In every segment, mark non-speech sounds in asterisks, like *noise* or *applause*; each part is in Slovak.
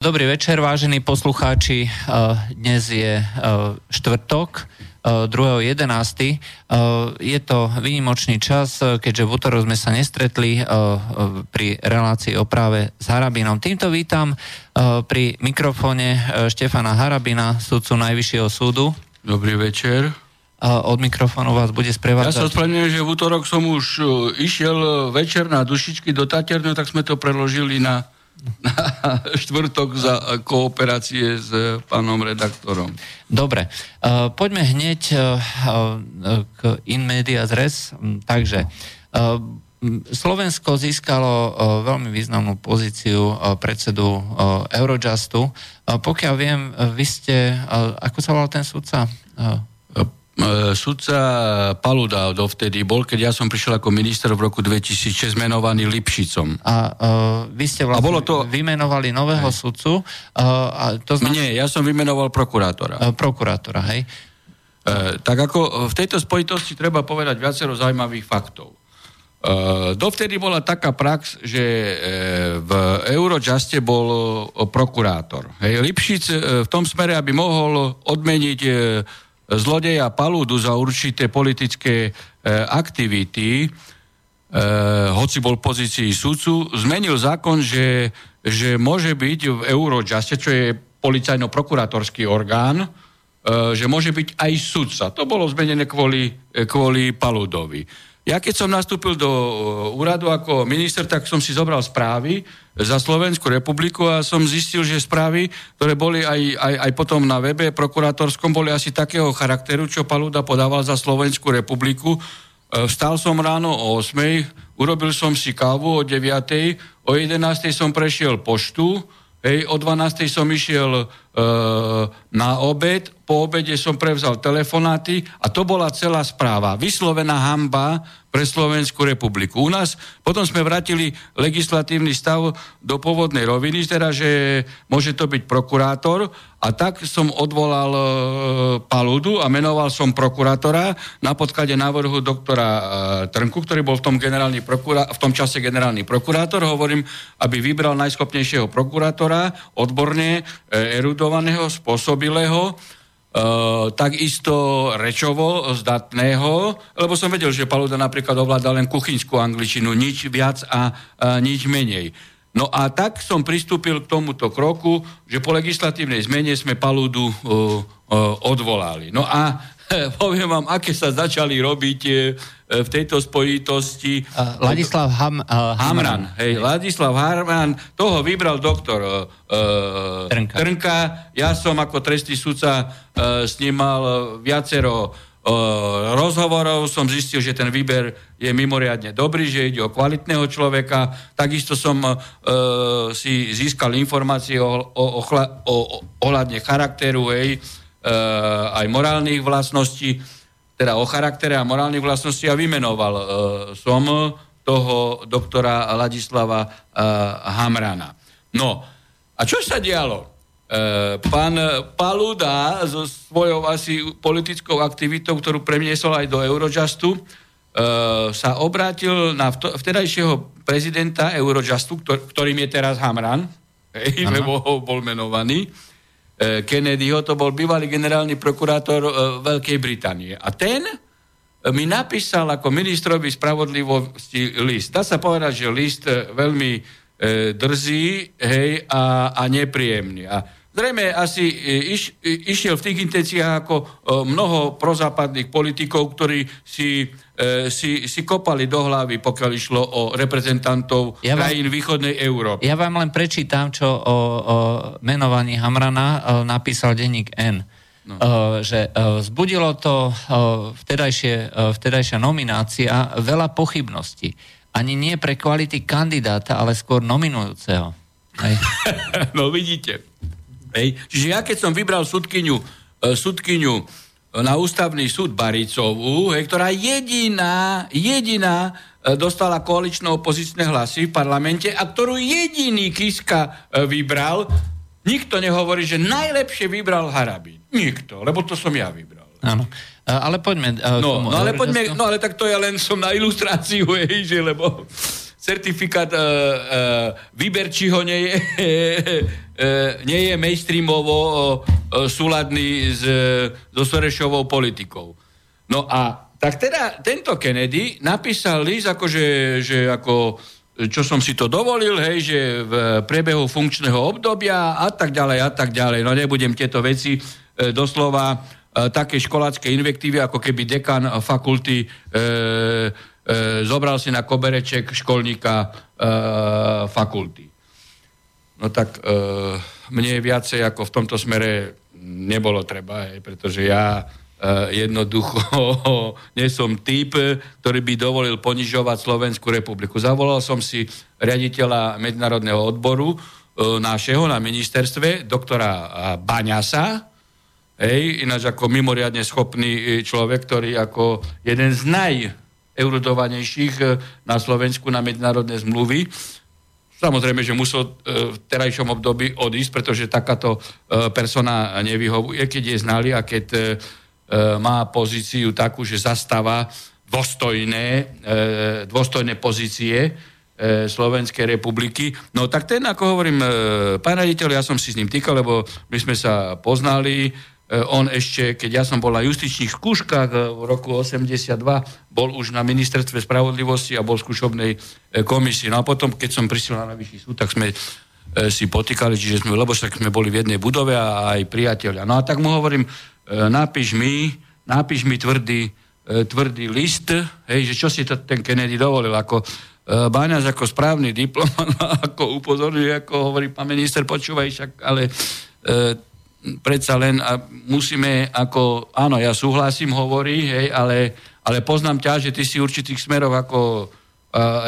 Dobrý večer, vážení poslucháči. Dnes je štvrtok, 2.11. Je to výnimočný čas, keďže v útorok sme sa nestretli pri relácii o práve s Harabinom. Týmto vítam pri mikrofóne Štefana Harabina, sudcu Najvyššieho súdu. Dobrý večer. Od mikrofónu vás bude sprevádzať... Ja sa ospravedlňujem, že v útorok som už išiel večer na dušičky do Taternu, tak sme to preložili na na *laughs* štvrtok za kooperácie s pánom redaktorom. Dobre, uh, poďme hneď uh, k in media res. Takže uh, Slovensko získalo veľmi významnú pozíciu predsedu Eurojustu. Pokiaľ viem, vy ste, ako sa volal ten sudca? E, sudca Paluda dovtedy bol, keď ja som prišiel ako minister v roku 2006 menovaný Lipšicom. A uh, vy ste vlastne a bolo to... vymenovali nového hej. sudcu. Uh, a to znam... Nie, ja som vymenoval prokurátora. Uh, prokurátora, hej. Uh, tak ako v tejto spojitosti treba povedať viacero zaujímavých faktov. Uh, dovtedy bola taká prax, že uh, v Eurojuste bol uh, prokurátor. Hej, Lipšic v tom smere, aby mohol odmeniť zlodeja Palúdu za určité politické e, aktivity, e, hoci bol v pozícii sudcu, zmenil zákon, že, že môže byť v Eurojuste, čo je policajno-prokurátorský orgán, e, že môže byť aj sudca. To bolo zmenené kvôli, kvôli Palúdovi. Ja keď som nastúpil do uh, úradu ako minister, tak som si zobral správy za Slovenskú republiku a som zistil, že správy, ktoré boli aj, aj, aj potom na webe prokurátorskom, boli asi takého charakteru, čo Paluda podával za Slovenskú republiku. Uh, vstal som ráno o 8, urobil som si kávu o 9, o 11 som prešiel poštu, hej, o 12 som išiel e, na obed, po obede som prevzal telefonáty a to bola celá správa. Vyslovená hamba pre Slovenskú republiku. U nás potom sme vrátili legislatívny stav do pôvodnej roviny, teda, že môže to byť prokurátor a tak som odvolal e, Paludu a menoval som prokurátora na podklade návrhu doktora e, Trnku, ktorý bol v tom, generálny prokurá- v tom čase generálny prokurátor. Hovorím, aby vybral najschopnejšieho prokurátora, odborne, e, spôsobilého, Uh, takisto rečovo zdatného, lebo som vedel, že Paluda napríklad ovláda len kuchynskú angličinu, nič viac a, a nič menej. No a tak som pristúpil k tomuto kroku, že po legislatívnej zmene sme Paludu uh, uh, odvolali. No a *laughs* poviem vám, aké sa začali robiť e, v tejto spojitosti. Uh, Ladislav Ham, uh, Hamran. Hej, Ladislav Hamran, toho vybral doktor uh, Trnka. Trnka. Ja som ako trestný sudca uh, s ním mal viacero uh, rozhovorov, som zistil, že ten výber je mimoriadne dobrý, že ide o kvalitného človeka. Takisto som uh, si získal informácie o, o, o, o, ohľadne charakteru, hej, uh, aj morálnych vlastností, teda o charaktere a morálnych vlastností a vymenoval uh, som toho doktora Ladislava uh, Hamrana. No, a čo sa dialo? Pán Paluda so svojou asi politickou aktivitou, ktorú premiesol aj do Eurojustu, sa obrátil na vtedajšieho prezidenta Eurojustu, ktorým je teraz Hamran, hej, lebo bol menovaný, Kennedyho, to bol bývalý generálny prokurátor e, Veľkej Británie. A ten e, mi napísal ako ministrovi spravodlivosti list. Dá sa povedať, že list veľmi e, drzý hej, a, a nepríjemný. A zrejme asi iš, išiel v tých intenciách ako mnoho prozápadných politikov, ktorí si E, si, si kopali do hlavy, pokiaľ išlo o reprezentantov ja vám, krajín východnej Európy. Ja vám len prečítam, čo o, o menovaní Hamrana e, napísal denník N. No. E, že o, zbudilo to vtedajšie, vtedajšia nominácia veľa pochybností. Ani nie pre kvality kandidáta, ale skôr nominujúceho. Hej. *laughs* no vidíte. Hej. Čiže ja keď som vybral sudkyňu, sudkyňu na ústavný súd Baricovú, hej, ktorá jediná, jediná e, dostala koaličné opozičné hlasy v parlamente a ktorú jediný Kiska e, vybral, nikto nehovorí, že najlepšie vybral Harabín. Nikto, lebo to som ja vybral. Áno. E, ale poďme... No, no, ale poďme, no ale tak to ja len som na ilustráciu, *laughs* hej, že lebo... certifikát uh, uh, Vyberčiho nie je, uh, *laughs* nie je mainstreamovo uh, súladný s, so Sorešovou politikou. No a tak teda tento Kennedy napísal list, akože, že ako čo som si to dovolil, hej, že v priebehu funkčného obdobia a tak ďalej a tak ďalej. No nebudem tieto veci e, doslova e, také školácké invektívy, ako keby dekan fakulty e, e, zobral si na kobereček školníka e, fakulty. No tak e, mne viacej ako v tomto smere nebolo treba, hej, pretože ja jednoducho *laughs* nie som typ, ktorý by dovolil ponižovať Slovenskú republiku. Zavolal som si riaditeľa medzinárodného odboru eh, našeho na ministerstve, doktora Baňasa, hej, ináč ako mimoriadne schopný človek, ktorý ako jeden z najeurudovanejších na Slovensku na medzinárodné zmluvy, Samozrejme, že musel v terajšom období odísť, pretože takáto persona nevyhovuje, keď je znali a keď E, má pozíciu takú, že zastáva dôstojné, e, dôstojné pozície e, Slovenskej republiky. No tak ten, ako hovorím, pán raditeľ, ja som si s ním týkal, lebo my sme sa poznali, on ešte, keď ja som bol na justičných skúškach v roku 82, bol už na ministerstve spravodlivosti a bol v skúšobnej komisii. No a potom, keď som prišiel na najvyšší súd, tak sme si potýkali, čiže sme, lebo však sme boli v jednej budove a aj priateľia. No a tak mu hovorím, E, napíš mi, napíš mi tvrdý, e, tvrdý list, hej, že čo si to ten Kennedy dovolil, ako e, Báňaš ako správny diplomat, *laughs* ako upozorňuje, ako hovorí pán minister, počúvaj, však, ale e, predsa len a musíme ako, áno, ja súhlasím, hovorí, hej, ale, ale poznám ťa, že ty si určitých smerov ako e,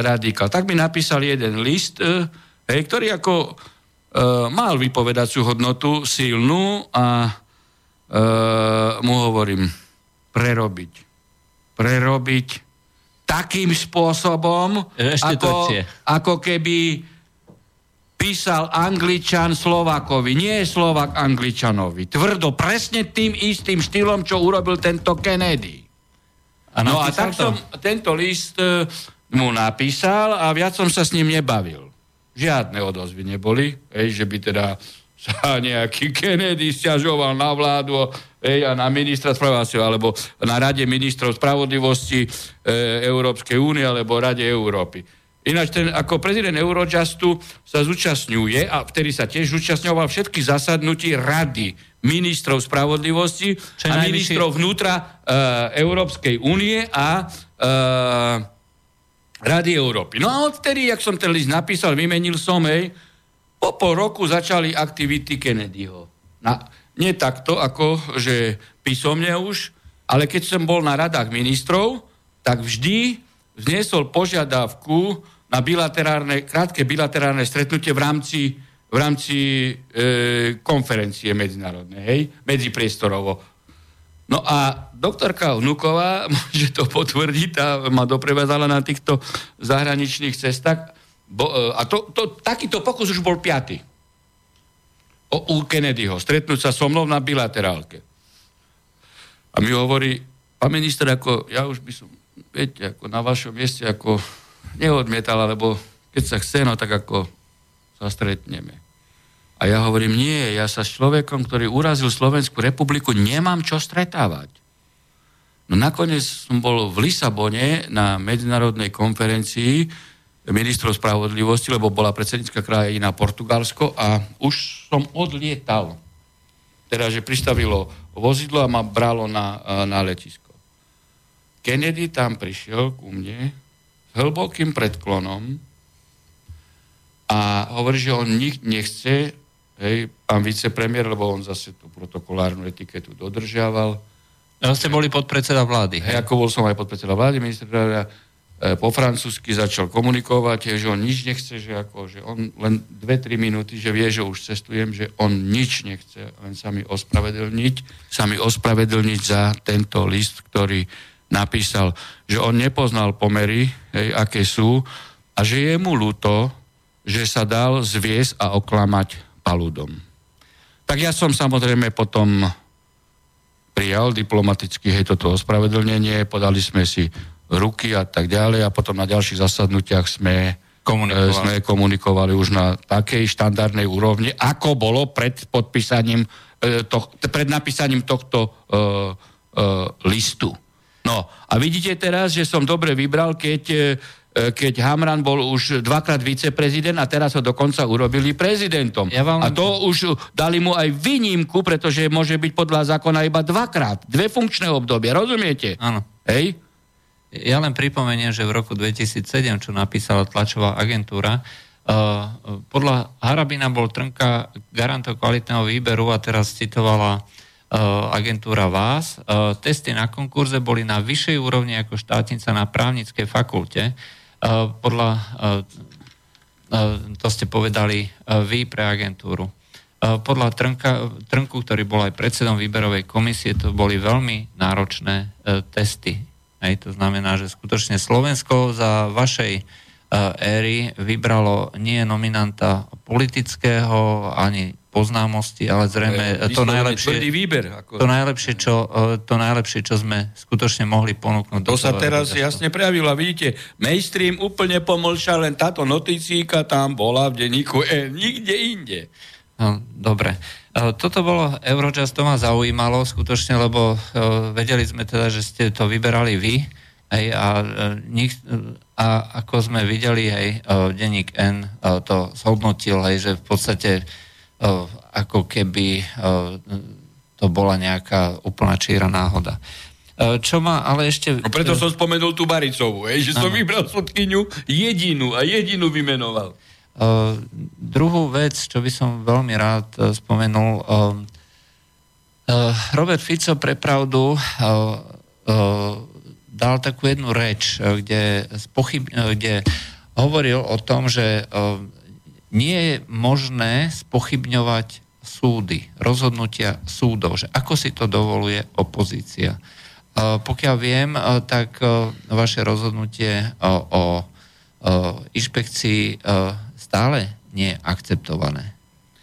radikál. Tak mi napísal jeden list, e, hej, ktorý ako e, mal vypovedaciu hodnotu silnú a uh, mu hovorím, prerobiť. Prerobiť takým spôsobom, Ešte ako, ako keby písal Angličan Slovakovi, nie Slovak Angličanovi. Tvrdo, presne tým istým štýlom, čo urobil tento Kennedy. A no a tak to? som tento list uh, mu napísal a viac som sa s ním nebavil. Žiadne odozvy neboli, hej, že by teda sa *laughs* nejaký Kennedy stiažoval na vládu ej, a na ministra spravodlivosti, alebo na Rade ministrov spravodlivosti e, Európskej únie alebo Rade Európy. Ináč ten ako prezident Eurojustu sa zúčastňuje a vtedy sa tiež zúčastňoval všetky zasadnutí Rady ministrov spravodlivosti Čo a najvyšší... ministrov vnútra e, Európskej únie a e, Rady Európy. No a odtedy, jak som ten list napísal, vymenil som, hej, po pol roku začali aktivity Kennedyho. Na, nie takto, ako že písomne už, ale keď som bol na radách ministrov, tak vždy vzniesol požiadavku na bilaterálne, krátke bilaterálne stretnutie v rámci, v rámci e, konferencie medzinárodnej, hej, medzipriestorovo. No a doktorka Vnuková, *laughs* môže to potvrdiť, tá ma doprevádzala na týchto zahraničných cestách, Bo, e, a to, to, takýto pokus už bol piaty. O, u Kennedyho. Stretnúť sa so mnou na bilaterálke. A mi hovorí, pán minister, ako ja už by som, viete, ako na vašom mieste, ako neodmietal, alebo keď sa chce, no tak ako sa stretneme. A ja hovorím, nie, ja sa s človekom, ktorý urazil Slovenskú republiku, nemám čo stretávať. No nakoniec som bol v Lisabone na medzinárodnej konferencii, ministrov spravodlivosti, lebo bola predsednická krajina Portugalsko a už som odlietal. Teda, že pristavilo vozidlo a ma bralo na, na letisko. Kennedy tam prišiel ku mne hlbokým predklonom a hovorí, že on nik nechce, hej, pán vicepremiér, lebo on zase tú protokolárnu etiketu dodržiaval. Ja ste boli podpredseda vlády. Hej, ako bol som aj podpredseda vlády, minister E, po francúzsky začal komunikovať, že on nič nechce, že, ako, že on len 2-3 minúty, že vie, že už cestujem, že on nič nechce, len sa mi ospravedlniť, sa mi ospravedlniť za tento list, ktorý napísal, že on nepoznal pomery, hej, aké sú, a že je mu ľúto, že sa dal zviesť a oklamať paludom. Tak ja som samozrejme potom prijal diplomaticky hej, toto ospravedlnenie, podali sme si ruky a tak ďalej a potom na ďalších zasadnutiach sme komunikovali. sme komunikovali už na takej štandardnej úrovni, ako bolo pred podpísaním, to, pred napísaním tohto uh, uh, listu. No a vidíte teraz, že som dobre vybral, keď uh, E, keď Hamran bol už dvakrát viceprezident a teraz ho dokonca urobili prezidentom. Ja vám... A to už dali mu aj výnimku, pretože môže byť podľa zákona iba dvakrát. Dve funkčné obdobie, rozumiete? Áno. Hej? Ja len pripomeniem, že v roku 2007, čo napísala tlačová agentúra, Uh, podľa Harabina bol Trnka garantov kvalitného výberu a teraz citovala uh, agentúra vás. Uh, testy na konkurze boli na vyššej úrovni ako štátnica na právnickej fakulte. Podľa, to ste povedali vy pre agentúru. Podľa Trnka, Trnku, ktorý bol aj predsedom výberovej komisie, to boli veľmi náročné testy. Hej, to znamená, že skutočne Slovensko za vašej éry vybralo nie nominanta politického ani poznámosti, ale zrejme to najlepšie, výber, ako... to, najlepšie, čo, e, to najlepšie, čo sme skutočne mohli ponúknuť. To sa teraz rozhodu. jasne prejavilo. Vidíte, mainstream úplne pomlčal, len táto noticíka tam bola v denníku E, nikde inde. No, dobre. E, toto bolo Eurojust, to ma zaujímalo skutočne, lebo uh, vedeli sme teda, že ste to vyberali vy hej, a, nik, a ako sme videli, hej, denník N to zhodnotil, hej, že v podstate ako keby to bola nejaká úplná číra náhoda. Čo ma ale ešte... No preto som spomenul tú Baricovú, že som ano. vybral sudkyňu jedinú a jedinú vymenoval. Uh, druhú vec, čo by som veľmi rád uh, spomenul, uh, uh, Robert Fico pre pravdu uh, uh, dal takú jednu reč, uh, kde, spochyb, uh, kde hovoril o tom, že uh, nie je možné spochybňovať súdy, rozhodnutia súdov, že ako si to dovoluje opozícia. Pokiaľ viem, tak vaše rozhodnutie o inšpekcii stále nie je akceptované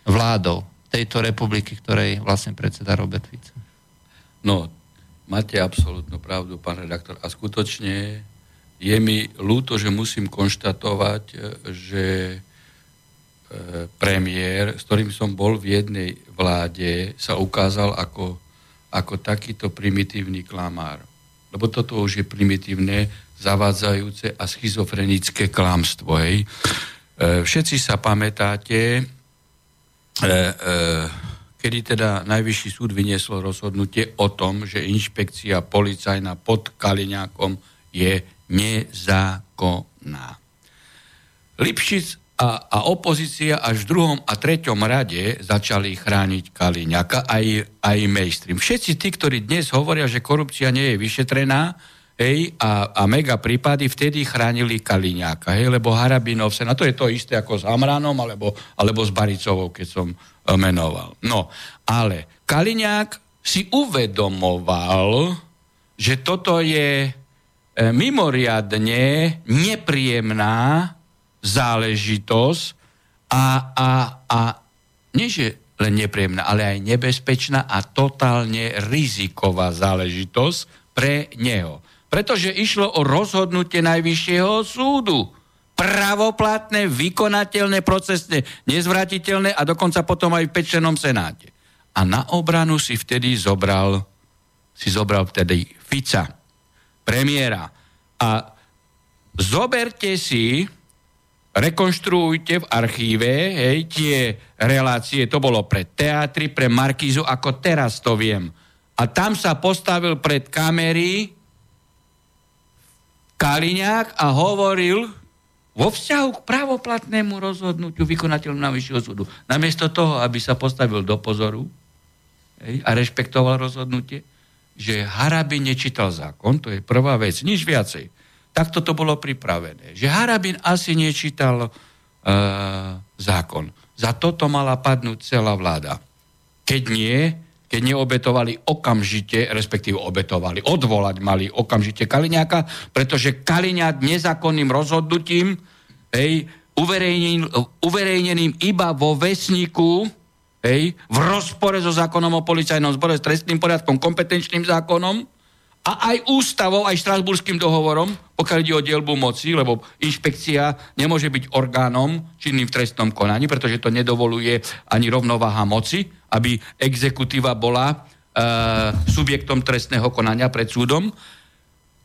vládou tejto republiky, ktorej vlastne predseda Robert Fico. No, máte absolútnu pravdu, pán redaktor. A skutočne je mi ľúto, že musím konštatovať, že premiér, s ktorým som bol v jednej vláde, sa ukázal ako, ako takýto primitívny klamár. Lebo toto už je primitívne, zavádzajúce a schizofrenické klamstvo. Hej. E, všetci sa pamätáte, e, e, kedy teda Najvyšší súd vyniesol rozhodnutie o tom, že inšpekcia policajná pod Kaliňákom je nezákonná. Lipšic a, a opozícia až v druhom a treťom rade začali chrániť Kaliňaka, aj, aj mainstream. Všetci tí, ktorí dnes hovoria, že korupcia nie je vyšetrená, hej, a, a mega prípady vtedy chránili Kaliňáka, hej, lebo Harabinov sa, na to je to isté ako s Amranom, alebo, alebo s Baricovou, keď som e, menoval. No, ale Kaliňák si uvedomoval, že toto je e, mimoriadne nepríjemná záležitosť a, a, a nie že len nepríjemná, ale aj nebezpečná a totálne riziková záležitosť pre neho. Pretože išlo o rozhodnutie Najvyššieho súdu. Pravoplatné, vykonateľné, procesne nezvratiteľné a dokonca potom aj v pečenom senáte. A na obranu si vtedy zobral, si zobral vtedy Fica, premiéra. A zoberte si, rekonštruujte v archíve hej, tie relácie, to bolo pre teatry, pre Markízu, ako teraz to viem. A tam sa postavil pred kamery Kaliňák a hovoril vo vzťahu k pravoplatnému rozhodnutiu vykonateľu Najvyššieho súdu. Namiesto toho, aby sa postavil do pozoru hej, a rešpektoval rozhodnutie, že Harabi nečítal zákon, to je prvá vec, nič viacej takto to bolo pripravené. Že Harabin asi nečítal uh, zákon. Za toto mala padnúť celá vláda. Keď nie, keď neobetovali okamžite, respektíve obetovali, odvolať mali okamžite Kaliňáka, pretože Kaliňák nezákonným rozhodnutím, hej, uverejneným, uverejneným iba vo vesniku, hej, v rozpore so zákonom o policajnom zbore, s trestným poriadkom, kompetenčným zákonom, a aj ústavou, aj štrasburským dohovorom, pokiaľ ide o dielbu moci, lebo inšpekcia nemôže byť orgánom činným v trestnom konaní, pretože to nedovoluje ani rovnováha moci, aby exekutíva bola e, subjektom trestného konania pred súdom.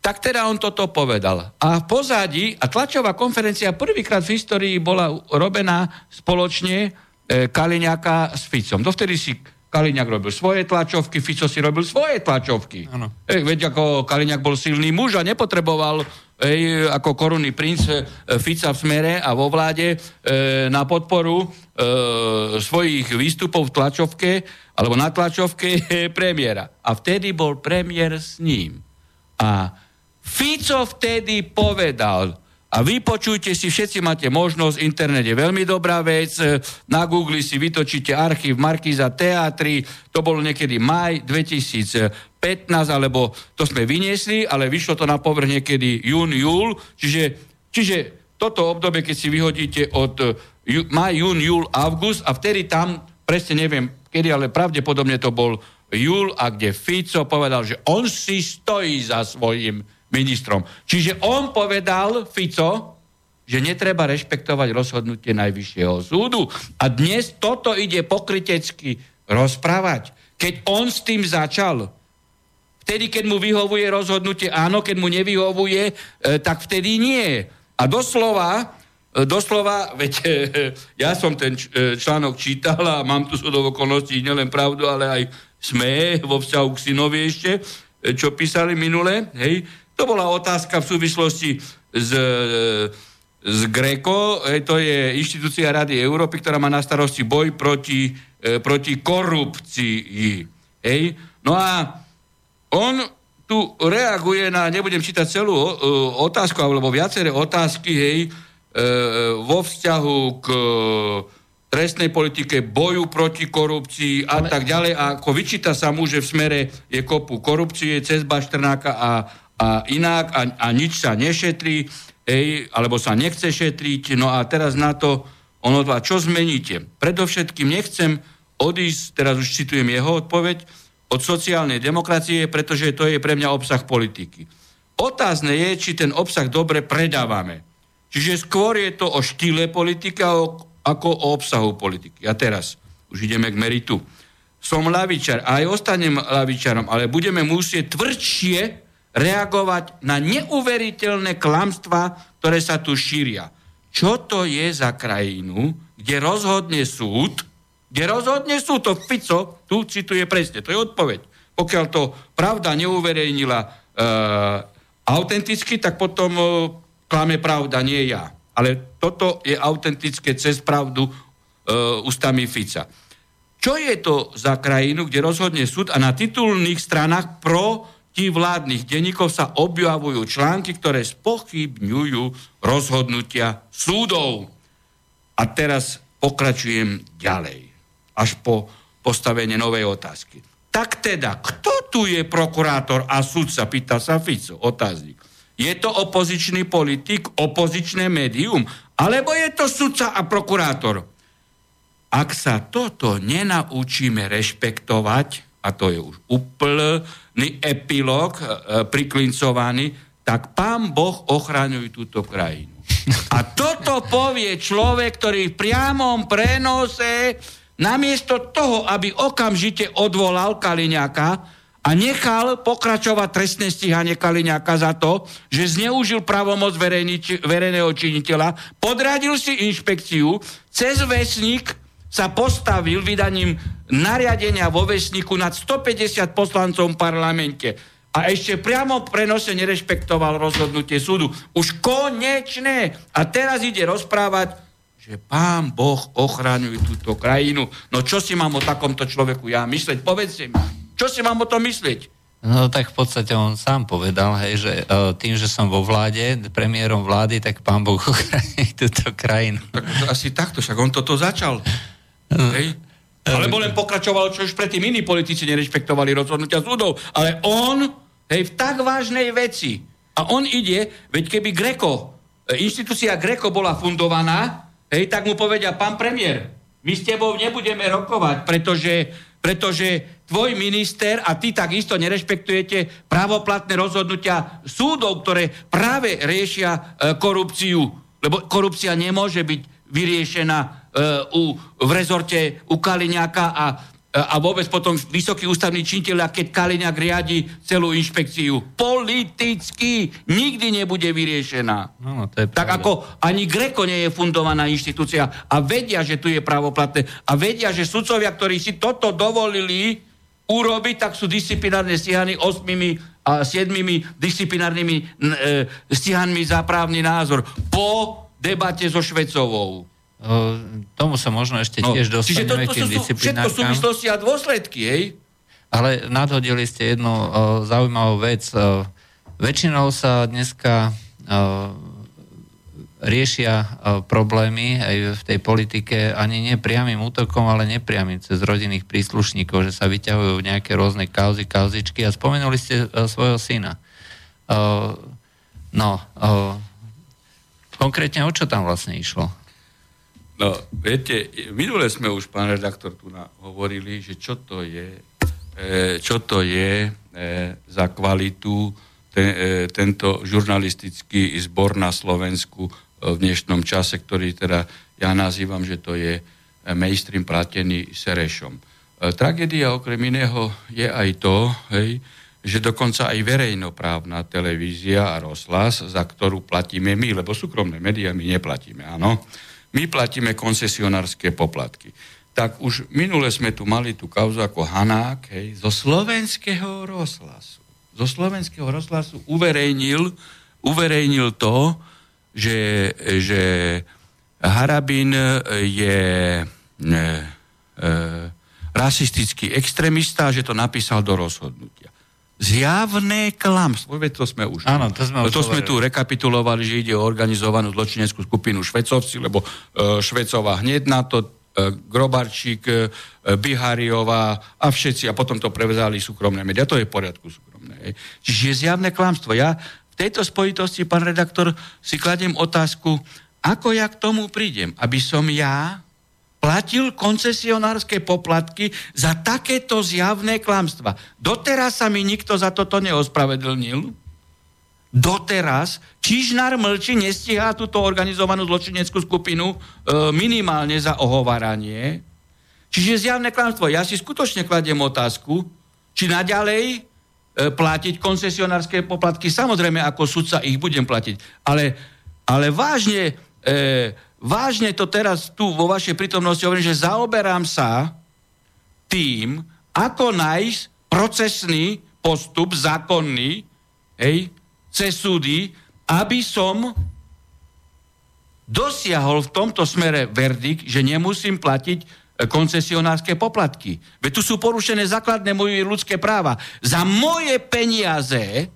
Tak teda on toto povedal. A v pozadí, a tlačová konferencia prvýkrát v histórii bola robená spoločne e, Kaliňáka s Ficom. Dovtedy si Kaliňák robil svoje tlačovky, Fico si robil svoje tlačovky. Ej, veď ako Kaliňák bol silný muž a nepotreboval ej, ako korunný princ e, Fica v smere a vo vláde e, na podporu e, svojich výstupov v tlačovke alebo na tlačovke *laughs* premiéra. A vtedy bol premiér s ním. A Fico vtedy povedal, a vypočujte si, všetci máte možnosť, internet je veľmi dobrá vec, na Google si vytočíte archív Markíza Teatry, to bolo niekedy maj 2015, alebo to sme vyniesli, ale vyšlo to na povrch niekedy jún, júl, čiže, čiže toto obdobie, keď si vyhodíte od maj, jún, júl, august a vtedy tam, presne neviem kedy, ale pravdepodobne to bol júl a kde Fico povedal, že on si stojí za svojim ministrom. Čiže on povedal, Fico, že netreba rešpektovať rozhodnutie Najvyššieho súdu. A dnes toto ide pokrytecky rozprávať. Keď on s tým začal, vtedy, keď mu vyhovuje rozhodnutie áno, keď mu nevyhovuje, e, tak vtedy nie. A doslova, e, doslova, *laughs* veď e, ja som ten e, článok čítal a mám tu súdov okolností nielen pravdu, ale aj sme vo vzťahu k synovi ešte, čo písali minule, hej, to bola otázka v súvislosti s, s Greco, to je inštitúcia Rady Európy, ktorá má na starosti boj proti, e, proti korupcii. Hej? No a on tu reaguje na, nebudem čítať celú e, otázku, alebo viaceré otázky, hej, e, vo vzťahu k trestnej politike, boju proti korupcii a Ale... tak ďalej. A ako vyčíta sa mu, že v smere je kopu korupcie cez Baštrnáka a a inak a, a nič sa nešetrí, ej, alebo sa nechce šetriť. No a teraz na to ono dva, čo zmeníte? Predovšetkým nechcem odísť, teraz už citujem jeho odpoveď, od sociálnej demokracie, pretože to je pre mňa obsah politiky. Otázne je, či ten obsah dobre predávame. Čiže skôr je to o štýle politika ako o obsahu politiky. A teraz už ideme k meritu. Som lavičar a aj ostanem lavičarom, ale budeme musieť tvrdšie reagovať na neuveriteľné klamstva, ktoré sa tu šíria. Čo to je za krajinu, kde rozhodne súd, kde rozhodne súd, to Fico tu cituje presne, to je odpoveď. Pokiaľ to pravda neuverejnila e, autenticky, tak potom e, klame pravda, nie ja. Ale toto je autentické cez pravdu e, ústami Fica. Čo je to za krajinu, kde rozhodne súd a na titulných stranách pro tí vládnych denníkov sa objavujú články, ktoré spochybňujú rozhodnutia súdov. A teraz pokračujem ďalej, až po postavenie novej otázky. Tak teda, kto tu je prokurátor a sudca, pýta sa Fico, otáznik. Je to opozičný politik, opozičné médium, alebo je to sudca a prokurátor? Ak sa toto nenaučíme rešpektovať, a to je už úplný epilóg e, priklincovaný, tak pán Boh ochraňuje túto krajinu. A toto povie človek, ktorý v priamom prenose namiesto toho, aby okamžite odvolal Kaliňaka a nechal pokračovať trestné stíhanie Kaliňaka za to, že zneužil pravomoc verejného činiteľa, podradil si inšpekciu, cez vesník sa postavil vydaním nariadenia vo vesniku nad 150 poslancov v parlamente a ešte priamo prenose nerešpektoval rozhodnutie súdu. Už konečné. A teraz ide rozprávať, že pán Boh ochraňuje túto krajinu. No čo si mám o takomto človeku ja mysleť? Povedzte mi. Čo si mám o tom myslieť? No tak v podstate on sám povedal, hej, že uh, tým, že som vo vláde, premiérom vlády, tak pán Boh *laughs* ochráni túto krajinu. Tak asi takto, však on toto začal. Hej? Alebo len pokračovalo, čo už predtým iní politici nerešpektovali rozhodnutia súdov. Ale on, hej, v tak vážnej veci. A on ide, veď keby Greko, e, inštitúcia Greko bola fundovaná, hej, tak mu povedia, pán premiér, my s tebou nebudeme rokovať, pretože, pretože tvoj minister a ty takisto nerešpektujete právoplatné rozhodnutia súdov, ktoré práve riešia e, korupciu. Lebo korupcia nemôže byť vyriešená u, v rezorte u Kaliňáka a a vôbec potom vysoký ústavný činiteľ, keď Kaliňák riadi celú inšpekciu. Politicky nikdy nebude vyriešená. No, to je tak ako ani Greko nie je fundovaná inštitúcia a vedia, že tu je pravoplatné a vedia, že sudcovia, ktorí si toto dovolili urobiť, tak sú disciplinárne stíhaní osmými a siedmými disciplinárnymi e, stíhanmi za právny názor po debate so Švecovou tomu sa možno ešte no, tiež dostaneme k tým disciplinárkam. Všetko súvislosti a dôsledky, hej? Ale nadhodili ste jednu uh, zaujímavú vec. Uh, väčšinou sa dneska uh, riešia uh, problémy aj v tej politike ani nie priamým útokom, ale nepriamým cez rodinných príslušníkov, že sa vyťahujú nejaké rôzne kauzy, kauzičky a spomenuli ste uh, svojho syna. Uh, no, uh, konkrétne o čo tam vlastne išlo? No, viete, minule sme už, pán redaktor, tu na, hovorili, že čo to je, e, čo to je e, za kvalitu ten, e, tento žurnalistický zbor na Slovensku e, v dnešnom čase, ktorý teda ja nazývam, že to je e, mainstream platený Serešom. E, tragédia okrem iného je aj to, hej, že dokonca aj verejnoprávna televízia a rozhlas, za ktorú platíme my, lebo súkromné médiá my neplatíme, áno, my platíme koncesionárske poplatky. Tak už minule sme tu mali tú kauzu ako Hanák, hej, zo slovenského rozhlasu. Zo slovenského rozhlasu uverejnil, uverejnil to, že, že Harabin je e, e, rasistický extrémista, že to napísal do rozhodnutia. Zjavné klamstvo. Veď to sme už... Áno, to sme, to sme tu rekapitulovali, že ide o organizovanú zločineckú skupinu Švecovci, lebo uh, Švecová hneď na to, uh, Grobarčík, uh, Bihariová a všetci, a potom to prevezali súkromné médiá. To je v poriadku súkromné. Čiže zjavné klamstvo. Ja v tejto spojitosti, pán redaktor, si kladiem otázku, ako ja k tomu prídem, aby som ja platil koncesionárske poplatky za takéto zjavné klamstva. Doteraz sa mi nikto za toto neospravedlnil. Doteraz Čižnár mlčí, nestíhá túto organizovanú zločineckú skupinu e, minimálne za ohovaranie. Čiže zjavné klamstvo. Ja si skutočne kladiem otázku, či naďalej e, platiť koncesionárske poplatky. Samozrejme, ako sudca ich budem platiť. Ale, ale vážne e, vážne to teraz tu vo vašej prítomnosti hovorím, že zaoberám sa tým, ako nájsť procesný postup, zákonný, hej, cez súdy, aby som dosiahol v tomto smere verdikt, že nemusím platiť e, koncesionárske poplatky. Veď tu sú porušené základné moje ľudské práva. Za moje peniaze,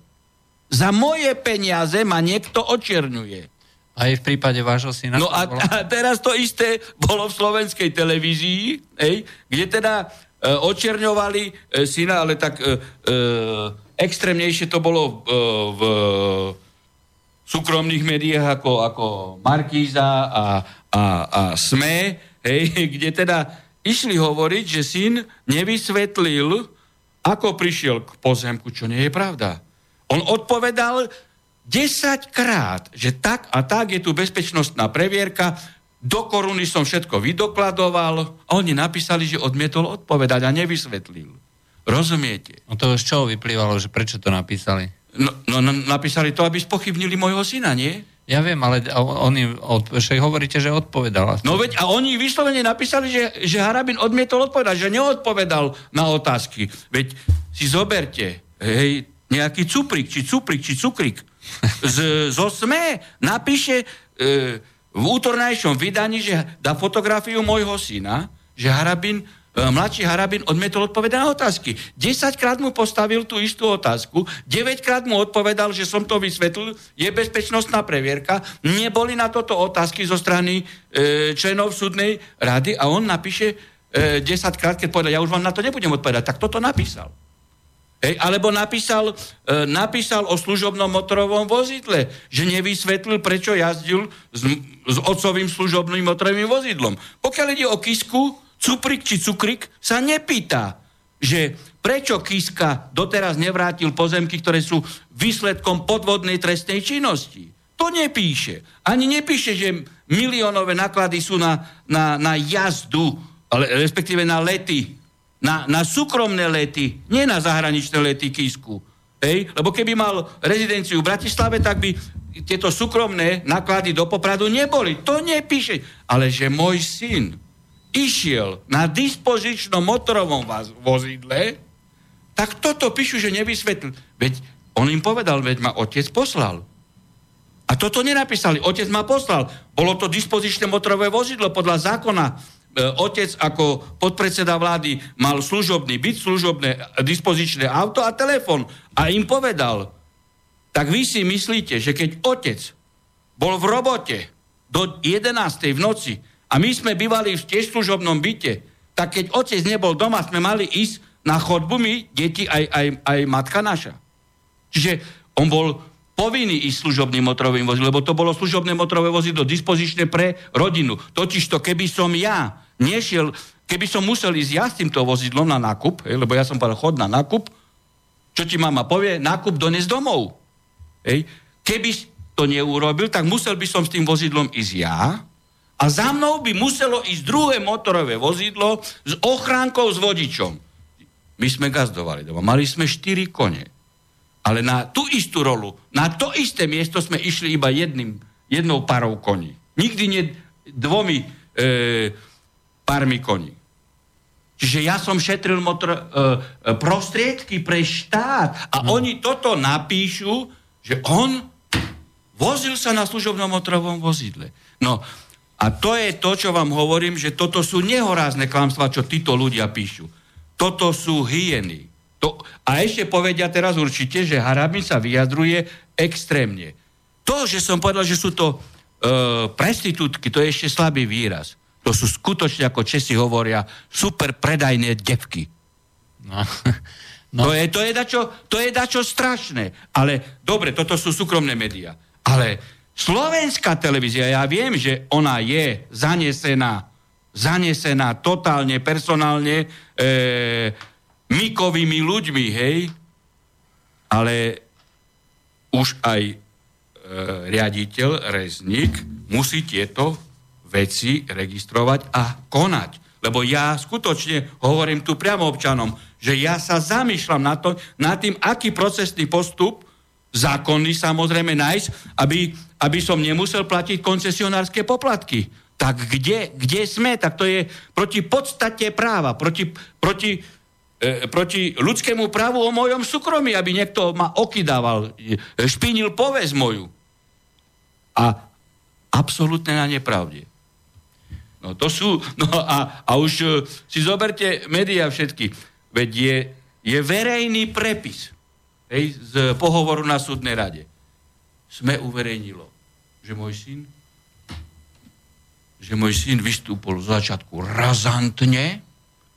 za moje peniaze ma niekto očierňuje. Aj v prípade vášho syna? No a, a teraz to isté bolo v slovenskej televízii, ej, kde teda e, očerňovali e, syna, ale tak e, e, extrémnejšie to bolo e, v súkromných médiách ako, ako Markíza a, a, a SME, hej, *laughs* kde teda išli hovoriť, že syn nevysvetlil, ako prišiel k pozemku, čo nie je pravda. On odpovedal, 10 krát, že tak a tak je tu bezpečnostná previerka, do koruny som všetko vydokladoval a oni napísali, že odmietol odpovedať a nevysvetlil. Rozumiete? No to z čoho vyplývalo, že prečo to napísali? No, no, no napísali to, aby spochybnili môjho syna, nie? Ja viem, ale oni, od, však hovoríte, že odpovedal. No veď a oni vyslovene napísali, že, že Harabin odmietol odpovedať, že neodpovedal na otázky. Veď si zoberte, hej, nejaký cuprik, či cuprik, či cukrik z, zo SME napíše e, v útornajšom vydaní, že dá fotografiu môjho syna, že Harabin, e, mladší Harabin odmietol odpovedať na otázky. 10 krát mu postavil tú istú otázku, 9 krát mu odpovedal, že som to vysvetlil, je bezpečnostná previerka, neboli na toto otázky zo strany e, členov súdnej rady a on napíše e, 10 krát, keď povedal, ja už vám na to nebudem odpovedať, tak toto napísal. Hej, alebo napísal, e, napísal o služobnom motorovom vozidle, že nevysvetlil, prečo jazdil s, s otcovým služobným motorovým vozidlom. Pokiaľ ide o kisku, cuprik či cukrik sa nepýta že prečo Kiska doteraz nevrátil pozemky, ktoré sú výsledkom podvodnej trestnej činnosti. To nepíše. Ani nepíše, že miliónové náklady sú na, na, na jazdu, ale, respektíve na lety. Na, na súkromné lety, nie na zahraničné lety Kisku. Hej? Lebo keby mal rezidenciu v Bratislave, tak by tieto súkromné náklady do Popradu neboli. To nepíše. Ale že môj syn išiel na dispozičnom motorovom vozidle, tak toto píšu, že nevysvetlil. Veď on im povedal, veď ma otec poslal. A toto nenapísali. Otec ma poslal. Bolo to dispozičné motorové vozidlo podľa zákona. E, otec ako podpredseda vlády mal služobný byt, služobné dispozičné auto a telefon. A im povedal, tak vy si myslíte, že keď otec bol v robote do 11. v noci a my sme bývali v tiež služobnom byte, tak keď otec nebol doma, sme mali ísť na chodbu my, deti, aj, aj, aj matka naša. Čiže on bol povinný ísť služobným motorovým vozidlom, lebo to bolo služobné motorové vozidlo dispozičné pre rodinu. Totižto, keby som ja nešiel, keby som musel ísť ja s týmto vozidlom na nákup, lebo ja som povedal, chod na nákup, čo ti mama povie, nákup dones domov. Hej. Keby to neurobil, tak musel by som s tým vozidlom ísť ja a za mnou by muselo ísť druhé motorové vozidlo s ochránkou s vodičom. My sme gazdovali doma, mali sme 4 kone. Ale na tú istú rolu, na to isté miesto sme išli iba jedným, jednou parou koní. Nikdy nie dvomi e, pármi koní. Čiže ja som šetril motor, e, prostriedky pre štát a no. oni toto napíšu že on vozil sa na služobnom motrovom vozidle. No a to je to, čo vám hovorím, že toto sú nehorázne klamstvá, čo títo ľudia píšu. Toto sú hyeny. To, a ešte povedia teraz určite, že Harabin sa vyjadruje extrémne. To, že som povedal, že sú to e, prestitútky, to je ešte slabý výraz. To sú skutočne, ako Česi hovoria, super predajné devky. No. *laughs* No. To, je, to, je dačo, to je dačo strašné. Ale dobre, toto sú súkromné médiá. Ale slovenská televízia, ja viem, že ona je zanesená, zanesená totálne, personálne e, mykovými ľuďmi, hej? Ale už aj e, riaditeľ, rezník musí tieto veci registrovať a konať. Lebo ja skutočne hovorím tu priamo občanom, že ja sa zamýšľam na, to, na tým, aký procesný postup, zákonný samozrejme nájsť, aby, aby som nemusel platiť koncesionárske poplatky. Tak kde, kde sme? Tak to je proti podstate práva, proti, proti, proti ľudskému právu o mojom súkromí, aby niekto ma okydával, e, špinil povesť moju. A absolútne na nepravde. No to sú, no a, a už uh, si zoberte médiá všetky Veď je, je verejný prepis hej, z pohovoru na súdnej rade. Sme uverejnilo, že môj syn že môj syn vystúpil v začiatku razantne,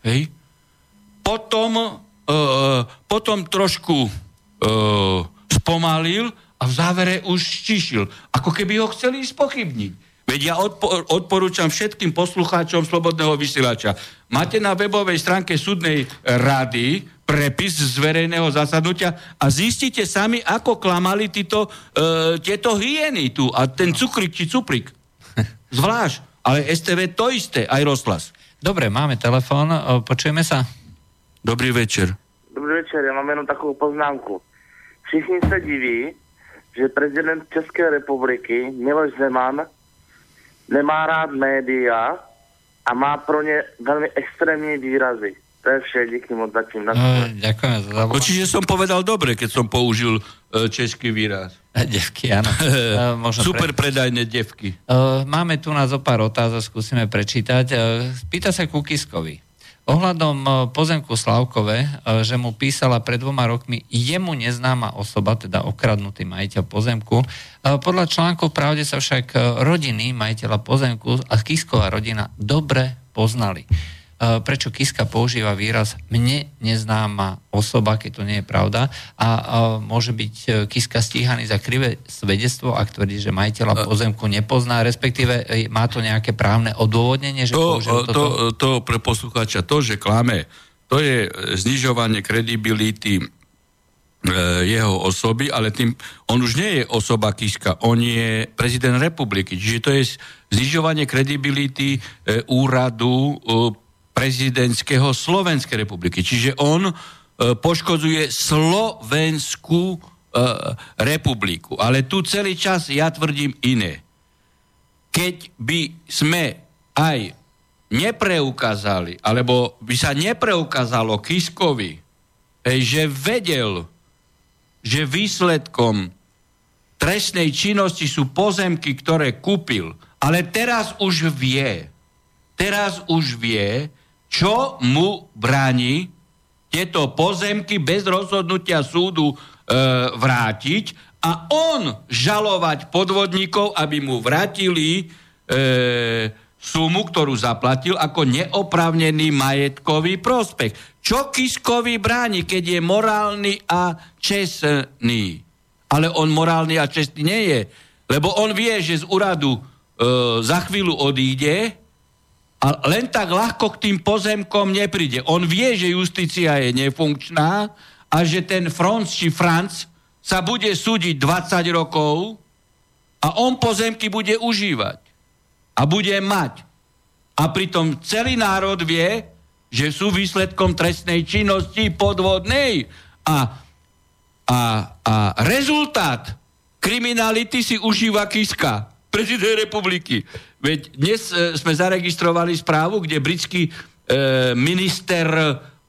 hej, potom, e, potom trošku e, spomalil a v závere už stišil. Ako keby ho chceli spochybniť. Veď ja odpo- odporúčam všetkým poslucháčom Slobodného vysielača. Máte na webovej stránke súdnej rady prepis z verejného zasadnutia a zistite sami, ako klamali títo, e, tieto hyeny tu. A ten cukrik či cuprik. Zvlášť. Ale STV to isté, aj rozhlas. Dobre, máme telefón, počujeme sa. Dobrý večer. Dobrý večer, ja mám jenom takovou poznámku. Všichni se diví, že prezident České republiky Miloš Zeman nemá rád média a má pro ně velmi extrémní výrazy. To je vše, díky moc zatím. No, ďakujem za zavolanie. Čiže som povedal dobre, keď som použil uh, český výraz. Devky, áno. Uh, Super pre... predajné devky. Uh, máme tu na zo pár otázok, skúsime prečítať. Uh, pýta sa Kukiskovi. Ohľadom e, pozemku Slavkové, e, že mu písala pred dvoma rokmi jemu neznáma osoba, teda okradnutý majiteľ pozemku. E, podľa článku v Pravde sa však rodiny majiteľa pozemku a Kisková rodina dobre poznali. E, prečo Kiska používa výraz mne neznáma osoba, keď to nie je pravda a, môže byť e, Kiska stíhaný za krivé svedectvo, ak tvrdí, že majiteľa pozemku nepozná, respektíve e, má to nejaké právne odôvodnenie, že to, to, to, to pre poslucháča, to, že klame, to je znižovanie kredibility e, jeho osoby, ale tým, on už nie je osoba Kiska, on je prezident republiky. Čiže to je znižovanie kredibility e, úradu e, prezidentského Slovenskej republiky. Čiže on e, poškodzuje Slovenskú e, republiku. Ale tu celý čas ja tvrdím iné. Keď by sme aj nepreukázali, alebo by sa nepreukázalo Kiskovi, že vedel, že výsledkom trestnej činnosti sú pozemky, ktoré kúpil, ale teraz už vie, teraz už vie, čo mu bráni tieto pozemky bez rozhodnutia súdu e, vrátiť a on žalovať podvodníkov, aby mu vrátili e, sumu, ktorú zaplatil ako neoprávnený majetkový prospech. Čo Kiskovi bráni, keď je morálny a čestný? Ale on morálny a čestný nie je. Lebo on vie, že z úradu e, za chvíľu odíde a len tak ľahko k tým pozemkom nepríde. On vie, že justícia je nefunkčná a že ten Franc či Franc sa bude súdiť 20 rokov a on pozemky bude užívať a bude mať. A pritom celý národ vie, že sú výsledkom trestnej činnosti podvodnej. A, a, a rezultát kriminality si užíva Kiska, prezident republiky. Veď dnes e, sme zaregistrovali správu, kde britský e, minister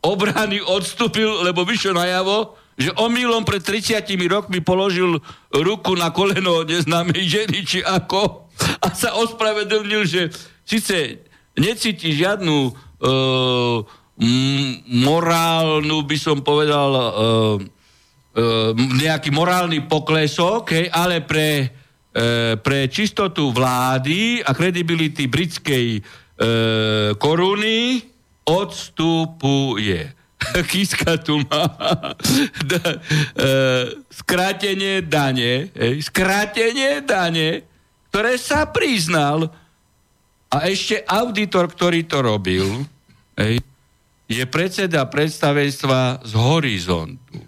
obrany odstúpil, lebo vyšiel najavo, že omylom pred 30 rokmi položil ruku na koleno neznámej ženy, či ako, a sa ospravedlnil, že síce necíti žiadnu uh, morálnu, by som povedal, uh, uh, nejaký morálny poklesok, hej, ale pre, pre čistotu vlády a kredibility britskej uh, koruny odstupuje. *laughs* Kiska tu má *laughs* da, uh, skrátenie dane, hej, skrátenie dane, ktoré sa priznal a ešte auditor, ktorý to robil, hej, je predseda predstavenstva z Horizontu.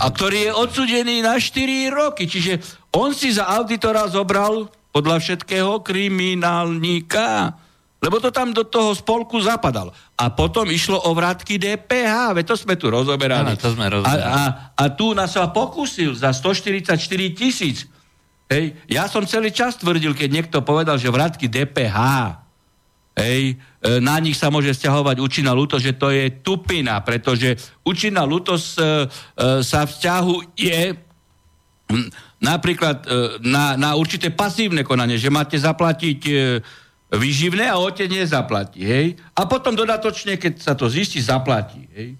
A ktorý je odsudený na 4 roky. Čiže on si za auditora zobral podľa všetkého kriminálníka. Lebo to tam do toho spolku zapadalo. A potom išlo o vrátky DPH, veď to sme tu rozoberali. Áno, to sme rozoberali. A, a, a tu nás sa pokúsil za 144 tisíc Hej, ja som celý čas tvrdil, keď niekto povedal, že vrátky DPH, hej, e, na nich sa môže stiahovať účinná lútosť, že to je tupina, pretože účinná lútosť e, e, sa vzťahuje hm, napríklad na, na určité pasívne konanie, že máte zaplatiť výživné a otec nezaplatí. Hej? A potom dodatočne, keď sa to zistí, zaplatí. Hej?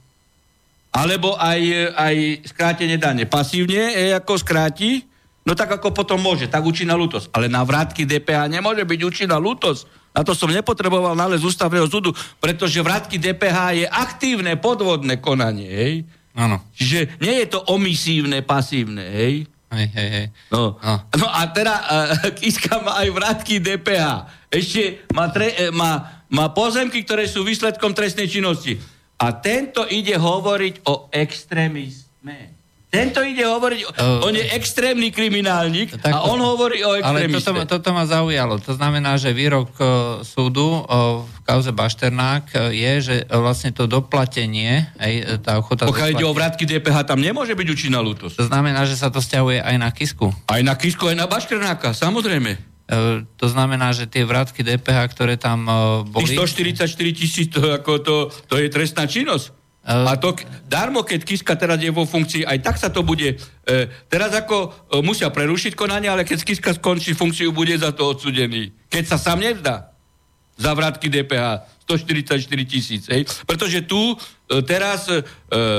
Alebo aj, aj skrátenie dane. Pasívne, hej, ako skráti, No tak ako potom môže, tak účinná lútosť. Ale na vrátky DPH nemôže byť účinná lútosť. Na to som nepotreboval nález ústavného súdu, pretože vrátky DPH je aktívne podvodné konanie, hej? Áno. Čiže nie je to omisívne, pasívne, hej? Hej, hej, hej. No. no. no a teda uh, Kiska má aj vrátky DPH. Ešte má, tre, uh, má, má pozemky, ktoré sú výsledkom trestnej činnosti. A tento ide hovoriť o extrémizme. Tento ide hovoriť, uh, on je extrémny kriminálnik tak, a on hovorí o extrémiste. Ale toto, toto ma zaujalo. To znamená, že výrok uh, súdu uh, v kauze Bašternák uh, je, že uh, vlastne to doplatenie, aj, tá ochota... Pokiaľ ide o vrátky DPH, tam nemôže byť účinná lútosť. To znamená, že sa to stiahuje aj na Kisku. Aj na Kisku, aj na Bašternáka, samozrejme. To znamená, že tie vrátky DPH, ktoré tam boli... 144 tisíc, to, ako to, to je trestná činnosť. A to darmo, keď Kiska teraz je vo funkcii, aj tak sa to bude... E, teraz ako e, musia prerušiť konanie, ale keď Kiska skončí funkciu, bude za to odsudený. Keď sa sám nevzdá za vrátky DPH 144 tisíc. Pretože tu e, teraz e,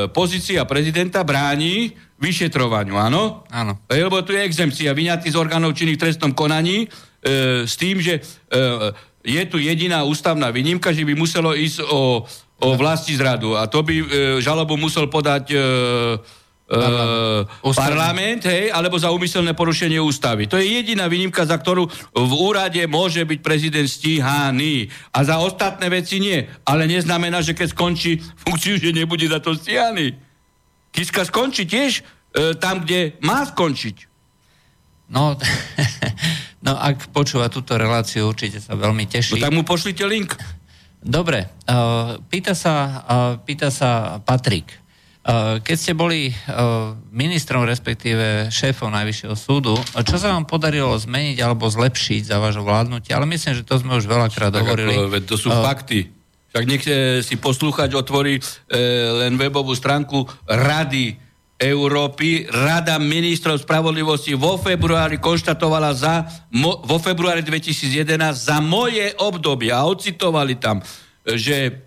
pozícia prezidenta bráni vyšetrovaniu, áno? Áno. E, lebo tu je exempcia, vyňatý z orgánov činných v trestnom konaní e, s tým, že e, je tu jediná ústavná výnimka, že by muselo ísť o o vlasti zradu. A to by e, žalobu musel podať e, e, uh, parlament, hej, alebo za úmyselné porušenie ústavy. To je jediná výnimka, za ktorú v úrade môže byť prezident stíhaný. A za ostatné veci nie. Ale neznamená, že keď skončí funkciu, že nebude za to stíhaný. Kiska skončí tiež uh, tam, kde má skončiť. No, *laughs* no ak počúva túto reláciu, určite sa veľmi teší. No tak mu pošlite link. Dobre, uh, pýta, sa, uh, pýta sa Patrik. Uh, keď ste boli ministrom, respektíve šéfom Najvyššieho súdu, čo sa vám podarilo zmeniť alebo zlepšiť za vášho vládnutie? Ale myslím, že to sme už veľakrát tak hovorili. Ako, to sú fakty. Však nech si poslúchať otvorí e, len webovú stránku Rady Európy. Rada ministrov spravodlivosti vo februári konštatovala za, vo februári 2011 za moje obdobie a ocitovali tam, že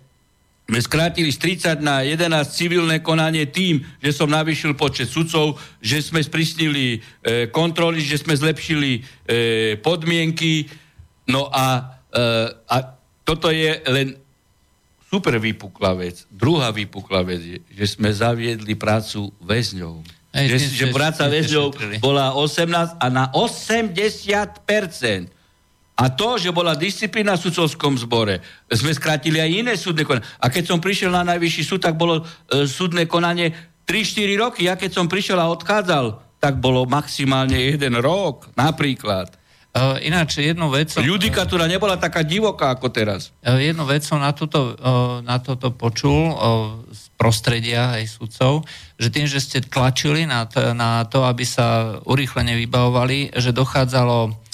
sme skrátili z 30 na 11 civilné konanie tým, že som navýšil počet sudcov, že sme sprísnili e, kontroly, že sme zlepšili e, podmienky. No a, e, a toto je len super vypuklá vec. Druhá vypuklá vec je, že sme zaviedli prácu väzňov. Ej, že, že práca väzňov bola 18 a na 80% a to, že bola disciplína v sudcovskom zbore, sme skrátili aj iné súdne konanie. A keď som prišiel na najvyšší súd, tak bolo e, súdne konanie 3-4 roky. Ja keď som prišiel a odchádzal, tak bolo maximálne jeden rok, napríklad. Uh, ináč jednu vec... Judikatúra nebola taká divoká ako teraz. Uh, jednu vec som na, túto, uh, na toto počul z prostredia aj sudcov, že tým, že ste tlačili na to, na to aby sa urýchlene vybavovali, že dochádzalo